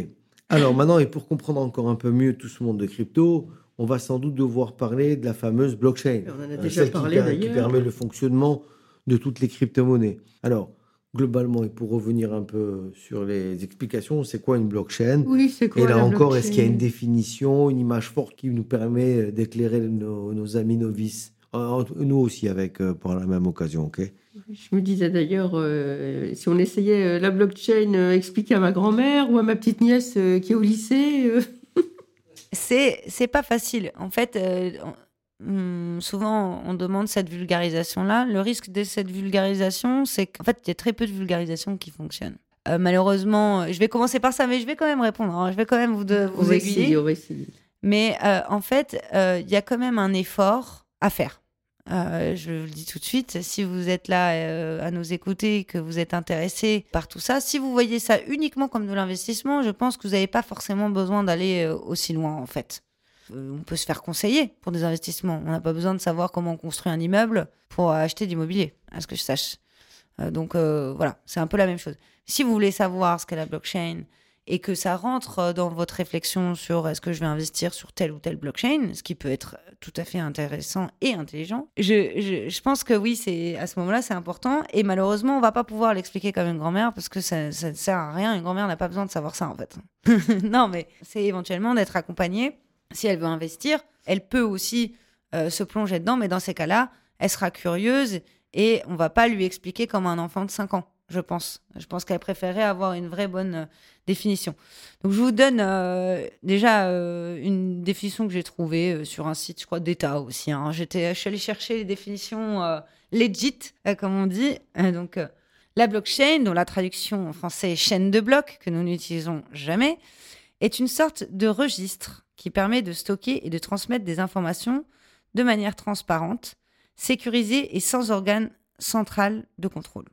Alors maintenant, et pour comprendre encore un peu mieux tout ce monde de crypto, on va sans doute devoir parler de la fameuse blockchain. On en a Euh, déjà celle qui parlé, d'ailleurs. Qui permet le fonctionnement de toutes les crypto-monnaies. Alors, globalement, et pour revenir un peu sur les explications, c'est quoi une blockchain? Oui, c'est quoi Et là la encore, est-ce qu'il y a une définition, une image forte qui nous permet d'éclairer nos, nos amis novices? Nous aussi, avec, euh, pour la même occasion, ok? Je me disais d'ailleurs, euh, si on essayait la blockchain euh, expliquée à ma grand-mère ou à ma petite nièce euh, qui est au lycée, C'est c'est pas facile. En fait, euh, on- hum, souvent on demande cette vulgarisation-là. Le risque de cette vulgarisation, c'est qu'en fait, il y a très peu de vulgarisation qui fonctionne. Euh, malheureusement, euh, je vais commencer par ça, mais je vais quand même répondre. hein. Je vais quand même vous, de, on vous va aiguiller. essayer, on va essayer. Mais euh, en fait, il y a quand même un effort à faire. Euh, je le dis tout de suite, si vous êtes là euh, à nous écouter, que vous êtes intéressé par tout ça, si vous voyez ça uniquement comme de l'investissement, je pense que vous n'avez pas forcément besoin d'aller euh, aussi loin en fait. Euh, on peut se faire conseiller pour des investissements. On n'a pas besoin de savoir comment on construit un immeuble pour acheter d'immobilier, à ce que je sache. Donc voilà, c'est un peu la même chose. Si vous voulez savoir ce qu'est la blockchain et que ça rentre euh, dans votre réflexion sur est-ce que je vais investir sur telle ou telle blockchain, ce qui peut être tout à fait intéressant et intelligent, je, je, pense que oui, c'est à ce moment-là, c'est important. Et malheureusement, on va pas pouvoir l'expliquer comme une grand-mère parce que ça, ça ne sert à rien. Une grand-mère n'a pas besoin de savoir ça en fait. [laughs] non, mais c'est éventuellement d'être accompagnée. Si elle veut investir, elle peut aussi euh, se plonger dedans, mais dans ces cas-là, elle sera curieuse et on va pas lui expliquer comme un enfant de 5 ans, je pense. Je pense qu'elle préférait avoir une vraie bonne euh, définition. Donc je vous donne euh, déjà euh, une définition que j'ai trouvée sur un site, je crois, d'État aussi. hein. J'étais, je suis allée chercher les définitions legit, comme on dit. Donc la blockchain, dont la traduction en français est chaîne de blocs, que nous n'utilisons jamais, est une sorte de registre qui permet de stocker et de transmettre des informations de manière transparente, sécurisée et sans organe central de contrôle.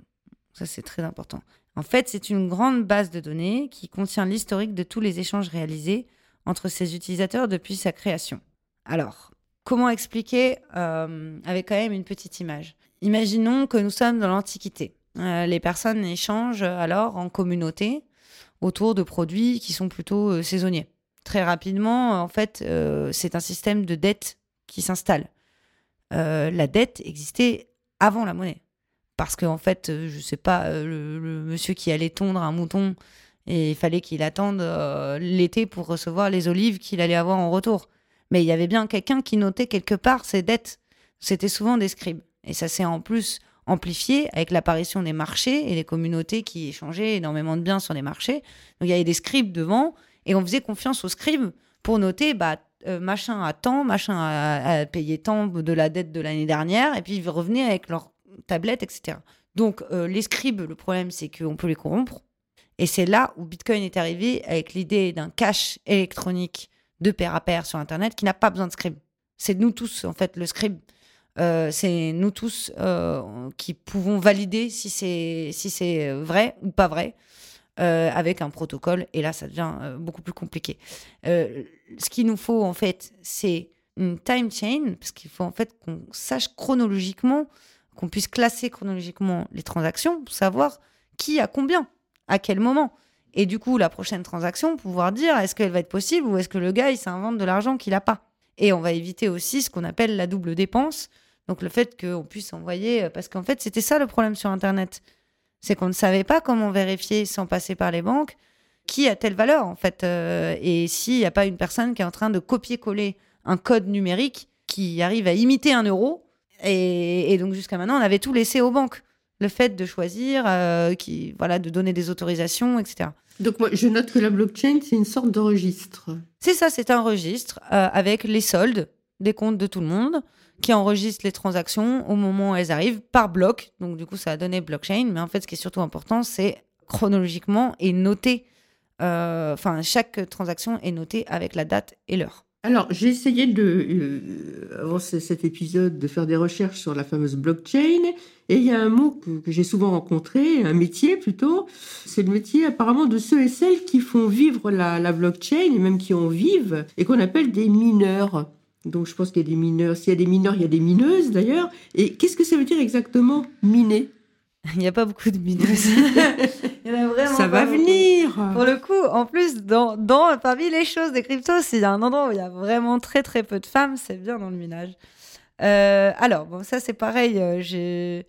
Ça, c'est très important. En fait, c'est une grande base de données qui contient l'historique de tous les échanges réalisés entre ses utilisateurs depuis sa création. Alors, comment expliquer euh, avec quand même une petite image? Imaginons que nous sommes dans l'Antiquité. Euh, les personnes échangent alors en communauté autour de produits qui sont plutôt euh, saisonniers. Très rapidement, en fait, c'est un système de dette qui s'installe. La dette existait avant la monnaie. Parce qu'en en fait, euh, je sais pas, euh, le, monsieur qui allait tondre un mouton, et il fallait qu'il attende euh, l'été pour recevoir les olives qu'il allait avoir en retour. Mais il y avait bien quelqu'un qui notait quelque part ses dettes. C'était souvent des scribes. Et ça s'est en plus amplifié avec l'apparition des marchés et des communautés qui échangeaient énormément de biens sur les marchés. Donc il y avait des scribes devant et on faisait confiance aux scribes pour noter bah, machin à temps, machin à, à payer tant de la dette de l'année dernière et puis ils revenaient avec leur tablette, etc. Donc euh, les scribes, le problème c'est qu'on peut les corrompre. Et c'est là où Bitcoin est arrivé avec l'idée d'un cash électronique de pair à pair sur Internet qui n'a pas besoin de scribe. C'est nous tous, en fait, le scribe. Euh, c'est nous tous euh, qui pouvons valider si c'est si vrai ou pas vrai avec un protocole. Et là, ça devient beaucoup plus compliqué. Ce qu'il nous faut, en fait, c'est une time chain, parce qu'il faut en fait qu'on sache chronologiquement, qu'on puisse classer chronologiquement les transactions pour savoir qui a combien, à quel moment. Et du coup, la prochaine transaction, pouvoir dire est-ce qu'elle va être possible ou est-ce que le gars, il s'invente de l'argent qu'il n'a pas. Et on va éviter aussi ce qu'on appelle la double dépense. Donc le fait qu'on puisse envoyer, parce qu'en fait, c'était ça le problème sur Internet. C'est qu'on ne savait pas comment vérifier sans passer par les banques qui a telle valeur, en fait. Euh, et s'il n'y a pas une personne qui est en train de copier-coller un code numérique qui arrive à imiter un euro. Et, donc jusqu'à maintenant, on avait tout laissé aux banques. Le fait de choisir, euh, qui, voilà, de donner des autorisations, etc. Donc moi, je note que la blockchain, c'est une sorte de registre. C'est ça, c'est un registre euh, avec les soldes des comptes de tout le monde qui enregistre les transactions au moment où elles arrivent par bloc. Donc du coup, ça a donné blockchain. Mais en fait, ce qui est surtout important, c'est chronologiquement et noté. Euh, enfin, chaque transaction est notée avec la date et l'heure. Alors, j'ai essayé de, euh, avant cet épisode, de faire des recherches sur la fameuse blockchain. Et il y a un mot que, j'ai souvent rencontré, un métier plutôt. C'est le métier apparemment de ceux et celles qui font vivre la, blockchain et même qui en vivent et qu'on appelle des mineurs. Donc, je pense qu'il y a des mineurs. S'il y a des mineurs, il y a des mineuses d'ailleurs. Et qu'est-ce que ça veut dire exactement miner? [laughs] Il n'y a pas beaucoup de mineuses. [laughs] Il y en a vraiment ça va venir. Pour le coup, en plus, dans, dans, parmi les choses des cryptos, s'il y a un endroit où il y a vraiment très très peu de femmes, c'est bien dans le minage. Euh, alors, bon, ça c'est pareil. Euh, j'ai,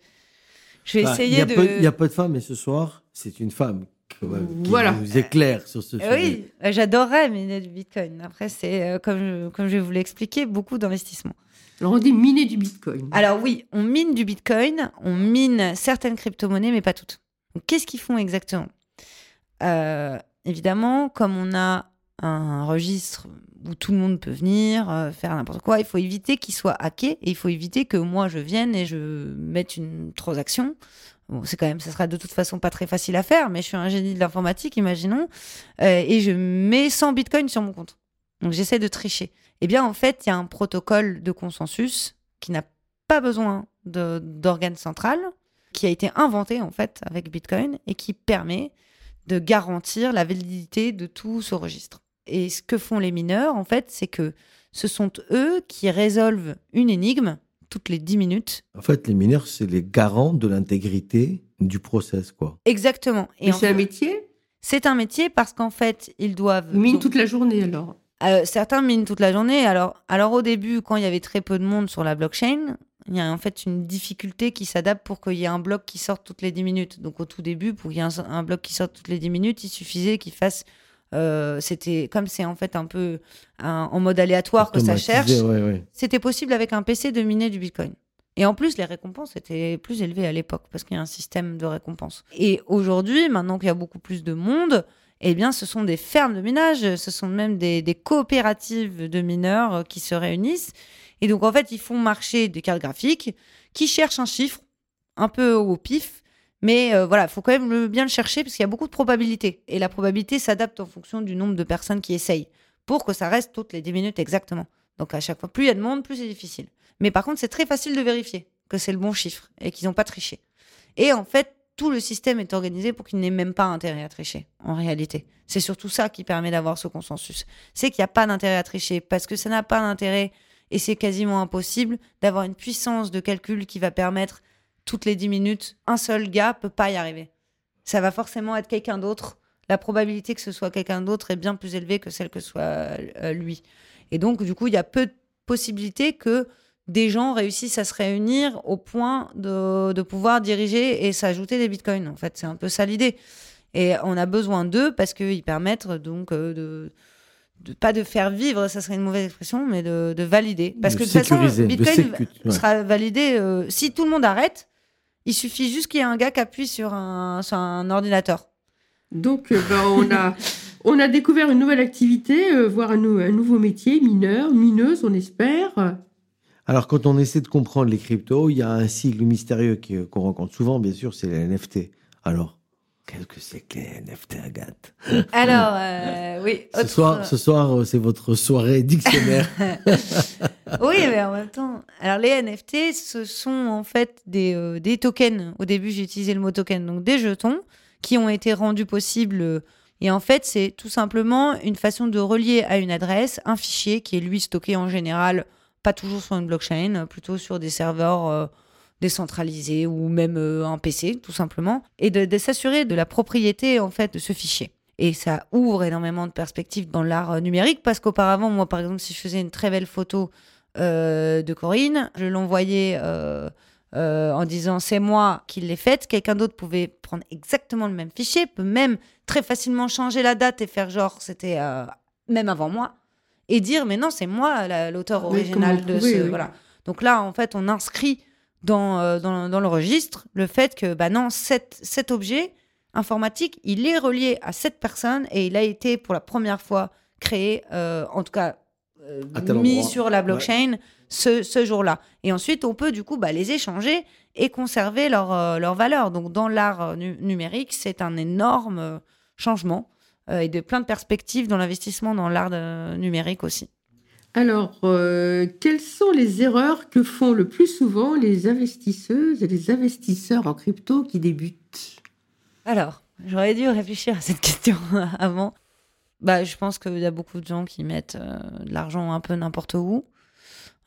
je vais essayer de. Il y a peu de femmes, mais ce soir, c'est une femme qui voilà. nous éclaire sur ce sujet. Oui, j'adorerais miner du Bitcoin. Après, c'est euh, comme, je, comme je vais vous l'expliquer, beaucoup d'investissement. Alors on dit miner du Bitcoin. Alors oui, on mine du Bitcoin, on mine certaines crypto-monnaies, mais pas toutes. Qu'est-ce qu'ils font exactement? Euh, Évidemment, comme on a un registre où tout le monde peut venir euh, faire n'importe quoi, il faut éviter qu'il soit hacké et il faut éviter que moi je vienne et je mette une transaction. Bon, c'est quand même, ça sera de toute façon pas très facile à faire, mais je suis un génie de l'informatique, imaginons, euh, et je mets 100 bitcoins sur mon compte. Donc j'essaie de tricher. Eh bien, en fait, il y a un protocole de consensus qui n'a pas besoin d'organe central, qui a été inventé en fait avec Bitcoin et qui permet de garantir la validité de tout ce registre. Et ce que font les mineurs, en fait, c'est que ce sont eux qui résolvent une énigme toutes les 10 minutes. En fait, les mineurs, c'est les garants de l'intégrité du process, quoi. Exactement. Et c'est un métier? C'est un métier parce qu'en fait, ils doivent... Ils minent toute la journée, alors euh, Certains minent toute la journée. Alors, alors, au début, quand il y avait très peu de monde sur la blockchain, il y a en fait une difficulté qui s'adapte pour qu'il y ait un bloc qui sorte toutes les 10 minutes. Donc au tout début, pour qu'il y ait un, bloc qui sorte toutes les 10 minutes, il suffisait qu'il fasse... Euh, c'était comme c'est en fait un peu en mode aléatoire que ça cherche. C'était possible avec un PC de miner du Bitcoin. Et en plus, les récompenses étaient plus élevées à l'époque parce qu'il y a un système de récompenses. Et aujourd'hui, maintenant qu'il y a beaucoup plus de monde, eh bien, ce sont des fermes de minage, ce sont même des, coopératives de mineurs qui se réunissent et donc, en fait, ils font marcher des cartes graphiques qui cherchent un chiffre un peu au pif. Mais euh, voilà, il faut quand même bien le chercher parce qu'il y a beaucoup de probabilités. Et la probabilité s'adapte en fonction du nombre de personnes qui essayent pour que ça reste toutes les 10 minutes exactement. Donc à chaque fois, plus il y a de monde, plus c'est difficile. Mais par contre, c'est très facile de vérifier que c'est le bon chiffre et qu'ils n'ont pas triché. Et en fait, tout le système est organisé pour qu'il n'ait même pas intérêt à tricher, en réalité. C'est surtout ça qui permet d'avoir ce consensus. C'est qu'il n'y a pas d'intérêt à tricher parce que ça n'a pas d'intérêt et c'est quasiment impossible d'avoir une puissance de calcul qui va permettre toutes les 10 minutes, un seul gars peut pas y arriver. Ça va forcément être quelqu'un d'autre. La probabilité que ce soit quelqu'un d'autre est bien plus élevée que celle que soit euh, lui. Et donc, du coup, il y a peu de possibilités que des gens réussissent à se réunir au point de, de pouvoir diriger et s'ajouter des bitcoins. En fait, c'est un peu ça l'idée. Et on a besoin d'eux parce qu'ils permettent donc euh, de, pas de faire vivre, ça serait une mauvaise expression, mais de, valider. Parce que de toute façon, Bitcoin sera validé euh, si tout le monde arrête. Il suffit juste qu'il y ait un gars qui appuie sur un, un ordinateur. Donc, euh, ben, on, a, [laughs] on a découvert une nouvelle activité, euh, voire un, un, nouveau métier, mineur, mineuse, on espère. Alors, quand on essaie de comprendre les cryptos, il y a un sigle mystérieux qu'on rencontre souvent, bien sûr, c'est les NFT. Alors, Qu'est-ce que c'est que les NFT, Agathe? Alors, euh, [laughs] oui. Ce soir, ce soir euh, c'est votre soirée dictionnaire. [laughs] [laughs] oui, mais en même temps. Alors, les NFT, ce sont en fait des, euh, des tokens. Au début, j'ai utilisé le mot token. Donc, des jetons qui ont été rendus possibles Et en fait, c'est tout simplement une façon de relier à une adresse un fichier qui est lui stocké en général, pas toujours sur une blockchain, plutôt sur des serveurs euh, décentralisés ou même euh, un PC, tout simplement, et de, s'assurer de la propriété en fait de ce fichier. Et ça ouvre énormément de perspectives dans l'art euh, numérique parce qu'auparavant, moi par exemple, si je faisais une très belle photo euh, de Corinne, je l'envoyais euh, euh, en disant c'est moi qui l'ai faite, quelqu'un d'autre pouvait prendre exactement le même fichier, peut même très facilement changer la date et faire genre c'était euh, même avant moi et dire mais non c'est moi la- l'auteur original de ce oui. voilà. Donc là en fait on inscrit dans, euh, dans, dans le registre le fait que bah non cet, cet objet informatique il est relié à cette personne et il a été pour la première fois créé euh, en tout cas euh, mis endroit. sur la blockchain ce, ce jour-là. Et ensuite, on peut du coup bah, les échanger et conserver leur, euh, leur valeur. Donc, dans l'art nu- numérique, c'est un énorme changement et de plein de perspectives dans l'investissement dans l'art euh, numérique aussi. Alors, euh, quelles sont les erreurs que font le plus souvent les investisseuses et les investisseurs en crypto qui débutent? Alors, j'aurais dû réfléchir à cette [laughs] question avant. Bah, je pense qu'il y a beaucoup de gens qui mettent euh, de l'argent un peu n'importe où.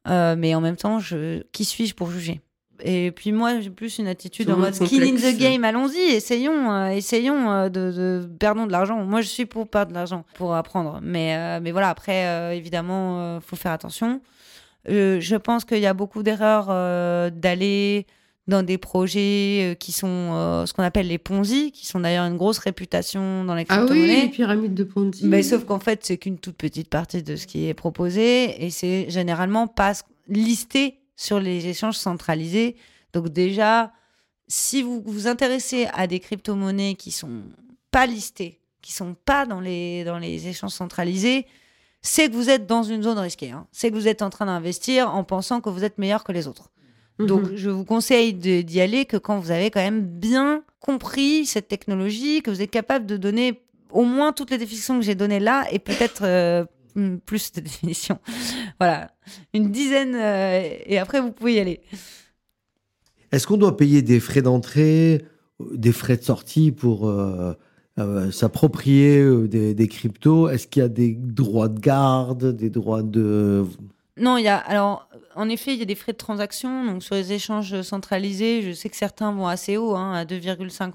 Euh, mais en même temps, je... qui suis-je pour juger? Et puis moi, j'ai plus une attitude en mode skin in the game. Allons-y, essayons, euh, essayons euh, de, de perdons de l'argent. Moi, je suis pour perdre de l'argent, pour apprendre. Mais, euh, mais voilà, après, évidemment, euh, faut faire attention. Je pense qu'il y a beaucoup d'erreurs d'aller dans des projets qui sont ce qu'on appelle les Ponzi, qui sont d'ailleurs une grosse réputation dans les Ah oui, crypto-monnaies. les pyramides de Ponzi. Mais sauf qu'en fait, c'est qu'une toute petite partie de ce qui est proposé et c'est généralement pas listé sur les échanges centralisés. Donc déjà, si vous vous intéressez à des crypto-monnaies qui sont pas listées, qui sont pas dans les, dans les échanges centralisés, c'est que vous êtes dans une zone risquée. hein. C'est que vous êtes en train d'investir en pensant que vous êtes meilleur que les autres. Mhm. Donc, je vous conseille d'y aller que quand vous avez quand même bien compris cette technologie, que vous êtes capable de donner au moins toutes les définitions que j'ai données là et peut-être euh, plus de définitions. [laughs] voilà, une dizaine euh, et après vous pouvez y aller. Est-ce qu'on doit payer des frais d'entrée, euh, des frais de sortie pour euh, euh, s'approprier des, des cryptos? Est-ce qu'il y a des droits de garde, des droits de... Non, il y a alors en effet il y a des frais de transaction donc sur les échanges centralisés, je sais que certains vont assez haut, hein, à 2,5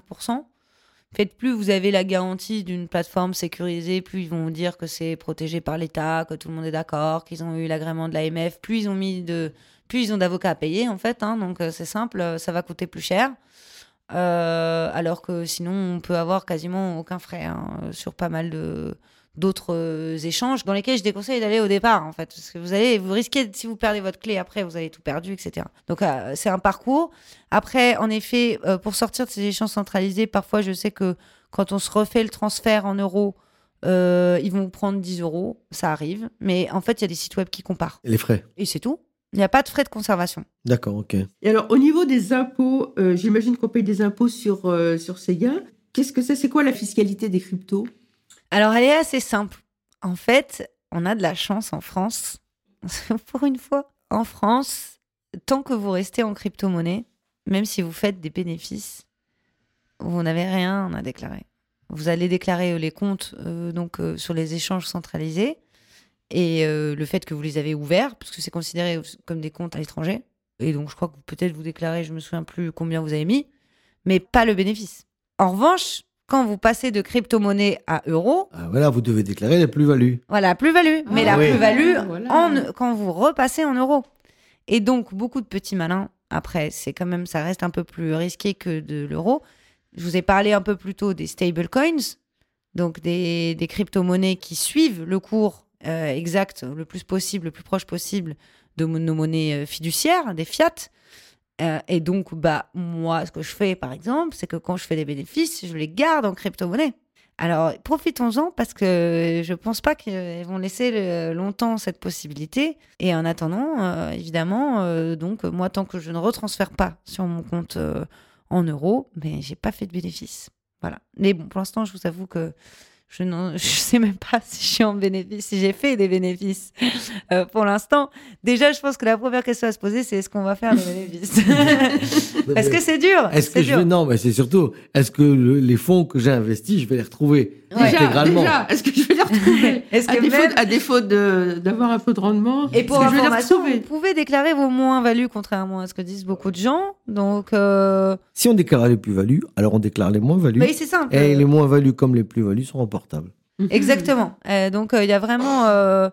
Faites plus vous avez la garantie d'une plateforme sécurisée, plus ils vont dire que c'est protégé par l'État, que tout le monde est d'accord, qu'ils ont eu l'agrément de l'AMF, plus ils ont mis de, plus ils ont d'avocats à payer en fait. hein, donc euh, c'est simple, euh, ça va coûter plus cher. Euh, alors que sinon on peut avoir quasiment aucun frais hein, sur pas mal de d'autres euh, échanges dans lesquels je déconseille d'aller au départ en fait. Parce que vous allez vous risquez si vous perdez votre clé après vous avez tout perdu etc donc euh, c'est un parcours. Après en effet euh, pour sortir de ces échanges centralisés parfois je sais que quand on se refait le transfert en euros euh, ils vont vous prendre 10 euros. Ça arrive. Mais en fait il y a des sites web qui comparent. Les frais? Et c'est tout. Il n'y a pas de frais de conservation. D'accord, ok. Et alors, au niveau des impôts, euh, j'imagine qu'on paye des impôts sur, euh, sur ces gains. Qu'est-ce que c'est? C'est quoi la fiscalité des cryptos? Alors, elle est assez simple. En fait, on a de la chance en France. [laughs] Pour une fois, en France, tant que vous restez en crypto-monnaie, même si vous faites des bénéfices, vous n'avez rien à déclarer. Vous allez déclarer euh, les comptes euh, donc euh, sur les échanges centralisés et le fait que vous les avez ouverts, parce que c'est considéré comme des comptes à l'étranger. Et donc, je crois que peut-être vous déclarez, je me souviens plus combien vous avez mis, mais pas le bénéfice. En revanche, quand vous passez de crypto-monnaie à euros, Ah, voilà, vous devez déclarer les plus-values. voilà, plus-value. Mais Ah la oui. plus-value Voilà. en, quand vous repassez en euros. Et donc, beaucoup de petits malins, après, c'est quand même, ça reste un peu plus risqué que de l'euro. Je vous ai parlé un peu plus tôt des stablecoins, donc des, des crypto-monnaies qui suivent le cours euh, exact, le plus possible, le plus proche possible de nos monnaies euh, fiduciaires, des fiat. Euh, et donc, bah, moi, ce que je fais, par exemple, c'est que quand je fais des bénéfices, je les garde en crypto-monnaie. Alors, profitons-en parce que je pense pas qu'ils vont laisser longtemps cette possibilité. Et en attendant, euh, évidemment, euh, donc, moi, tant que je ne retransfère pas sur mon compte en euros, mais j'ai pas fait de bénéfice. Voilà. Mais bon, pour l'instant, je vous avoue que je ne [laughs] je sais même pas si je suis en bénéfice, si j'ai fait des bénéfices euh, pour l'instant. Déjà, je pense que la première question à se poser, c'est est-ce qu'on va faire des bénéfices [laughs] Parce que c'est dur? Est-ce c'est que je dur. vais... Non, mais c'est surtout, est-ce que le- les fonds que j'ai investis, je vais les retrouver? Ouais. Déjà, Intégralement. déjà, est-ce que je vais les retrouver [laughs] Est-ce à, défaut, même- à défaut de- d'avoir un peu de rendement, Et pour information, vous pouvez déclarer vos moins-values, contrairement à ce que disent beaucoup de gens. Donc, euh, Si on déclare les plus-values, alors on déclare les moins-values. oui, c'est simple. Et les moins-values comme les plus-values sont reportables. Exactement. Euh, donc, euh, il y a vraiment euh,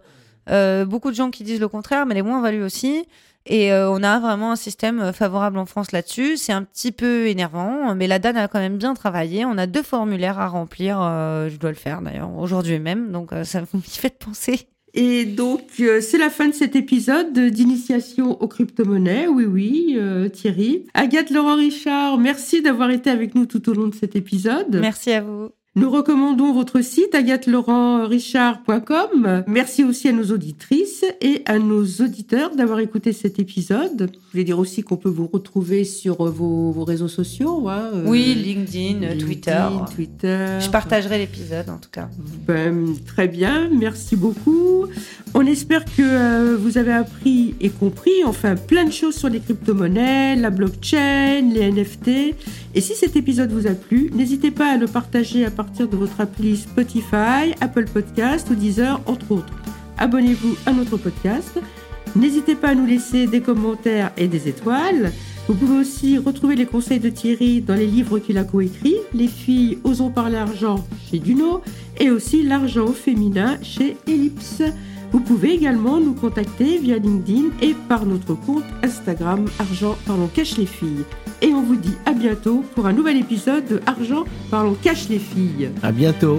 euh, beaucoup de gens qui disent le contraire, mais les moins-values aussi. Et euh, on a vraiment un système euh, favorable en France là-dessus. C'est un petit peu énervant, mais la DAN a quand même bien travaillé. On a deux formulaires à remplir. euh, je dois le faire d'ailleurs aujourd'hui même. Donc, euh, ça vous [laughs] m'y fait penser. Et donc, c'est la fin de cet épisode d'initiation aux crypto-monnaies. Oui, oui, euh, Thierry. Agathe Laurent Richard, merci d'avoir été avec nous tout au long de cet épisode. Merci à vous. Nous recommandons votre site agathelaurent-richard.com. Merci aussi à nos auditrices et à nos auditeurs d'avoir écouté cet épisode. Je voulais dire aussi qu'on peut vous retrouver sur euh, vos, vos réseaux sociaux. hein, euh, Oui, LinkedIn, LinkedIn, Twitter. Twitter. Je partagerai l'épisode en tout cas. Ben, très bien, merci beaucoup. On espère que euh, vous avez appris et compris, enfin, plein de choses sur les crypto-monnaies, la blockchain, les NFT. Et si cet épisode vous a plu, n'hésitez pas à le partager à partir de votre appli Spotify, Apple Podcast ou Deezer, entre autres. Abonnez-vous à notre podcast. N'hésitez pas à nous laisser des commentaires et des étoiles. Vous pouvez aussi retrouver les conseils de Thierry dans les livres qu'il a coécrits, Les filles osons parler argent chez Duno et aussi L'argent au féminin chez Ellipse. Vous pouvez également nous contacter via LinkedIn et par notre compte Instagram Argent Parlons Cache les filles. Et on vous dit à bientôt pour un nouvel épisode de Argent Parlons Cache les filles. À bientôt.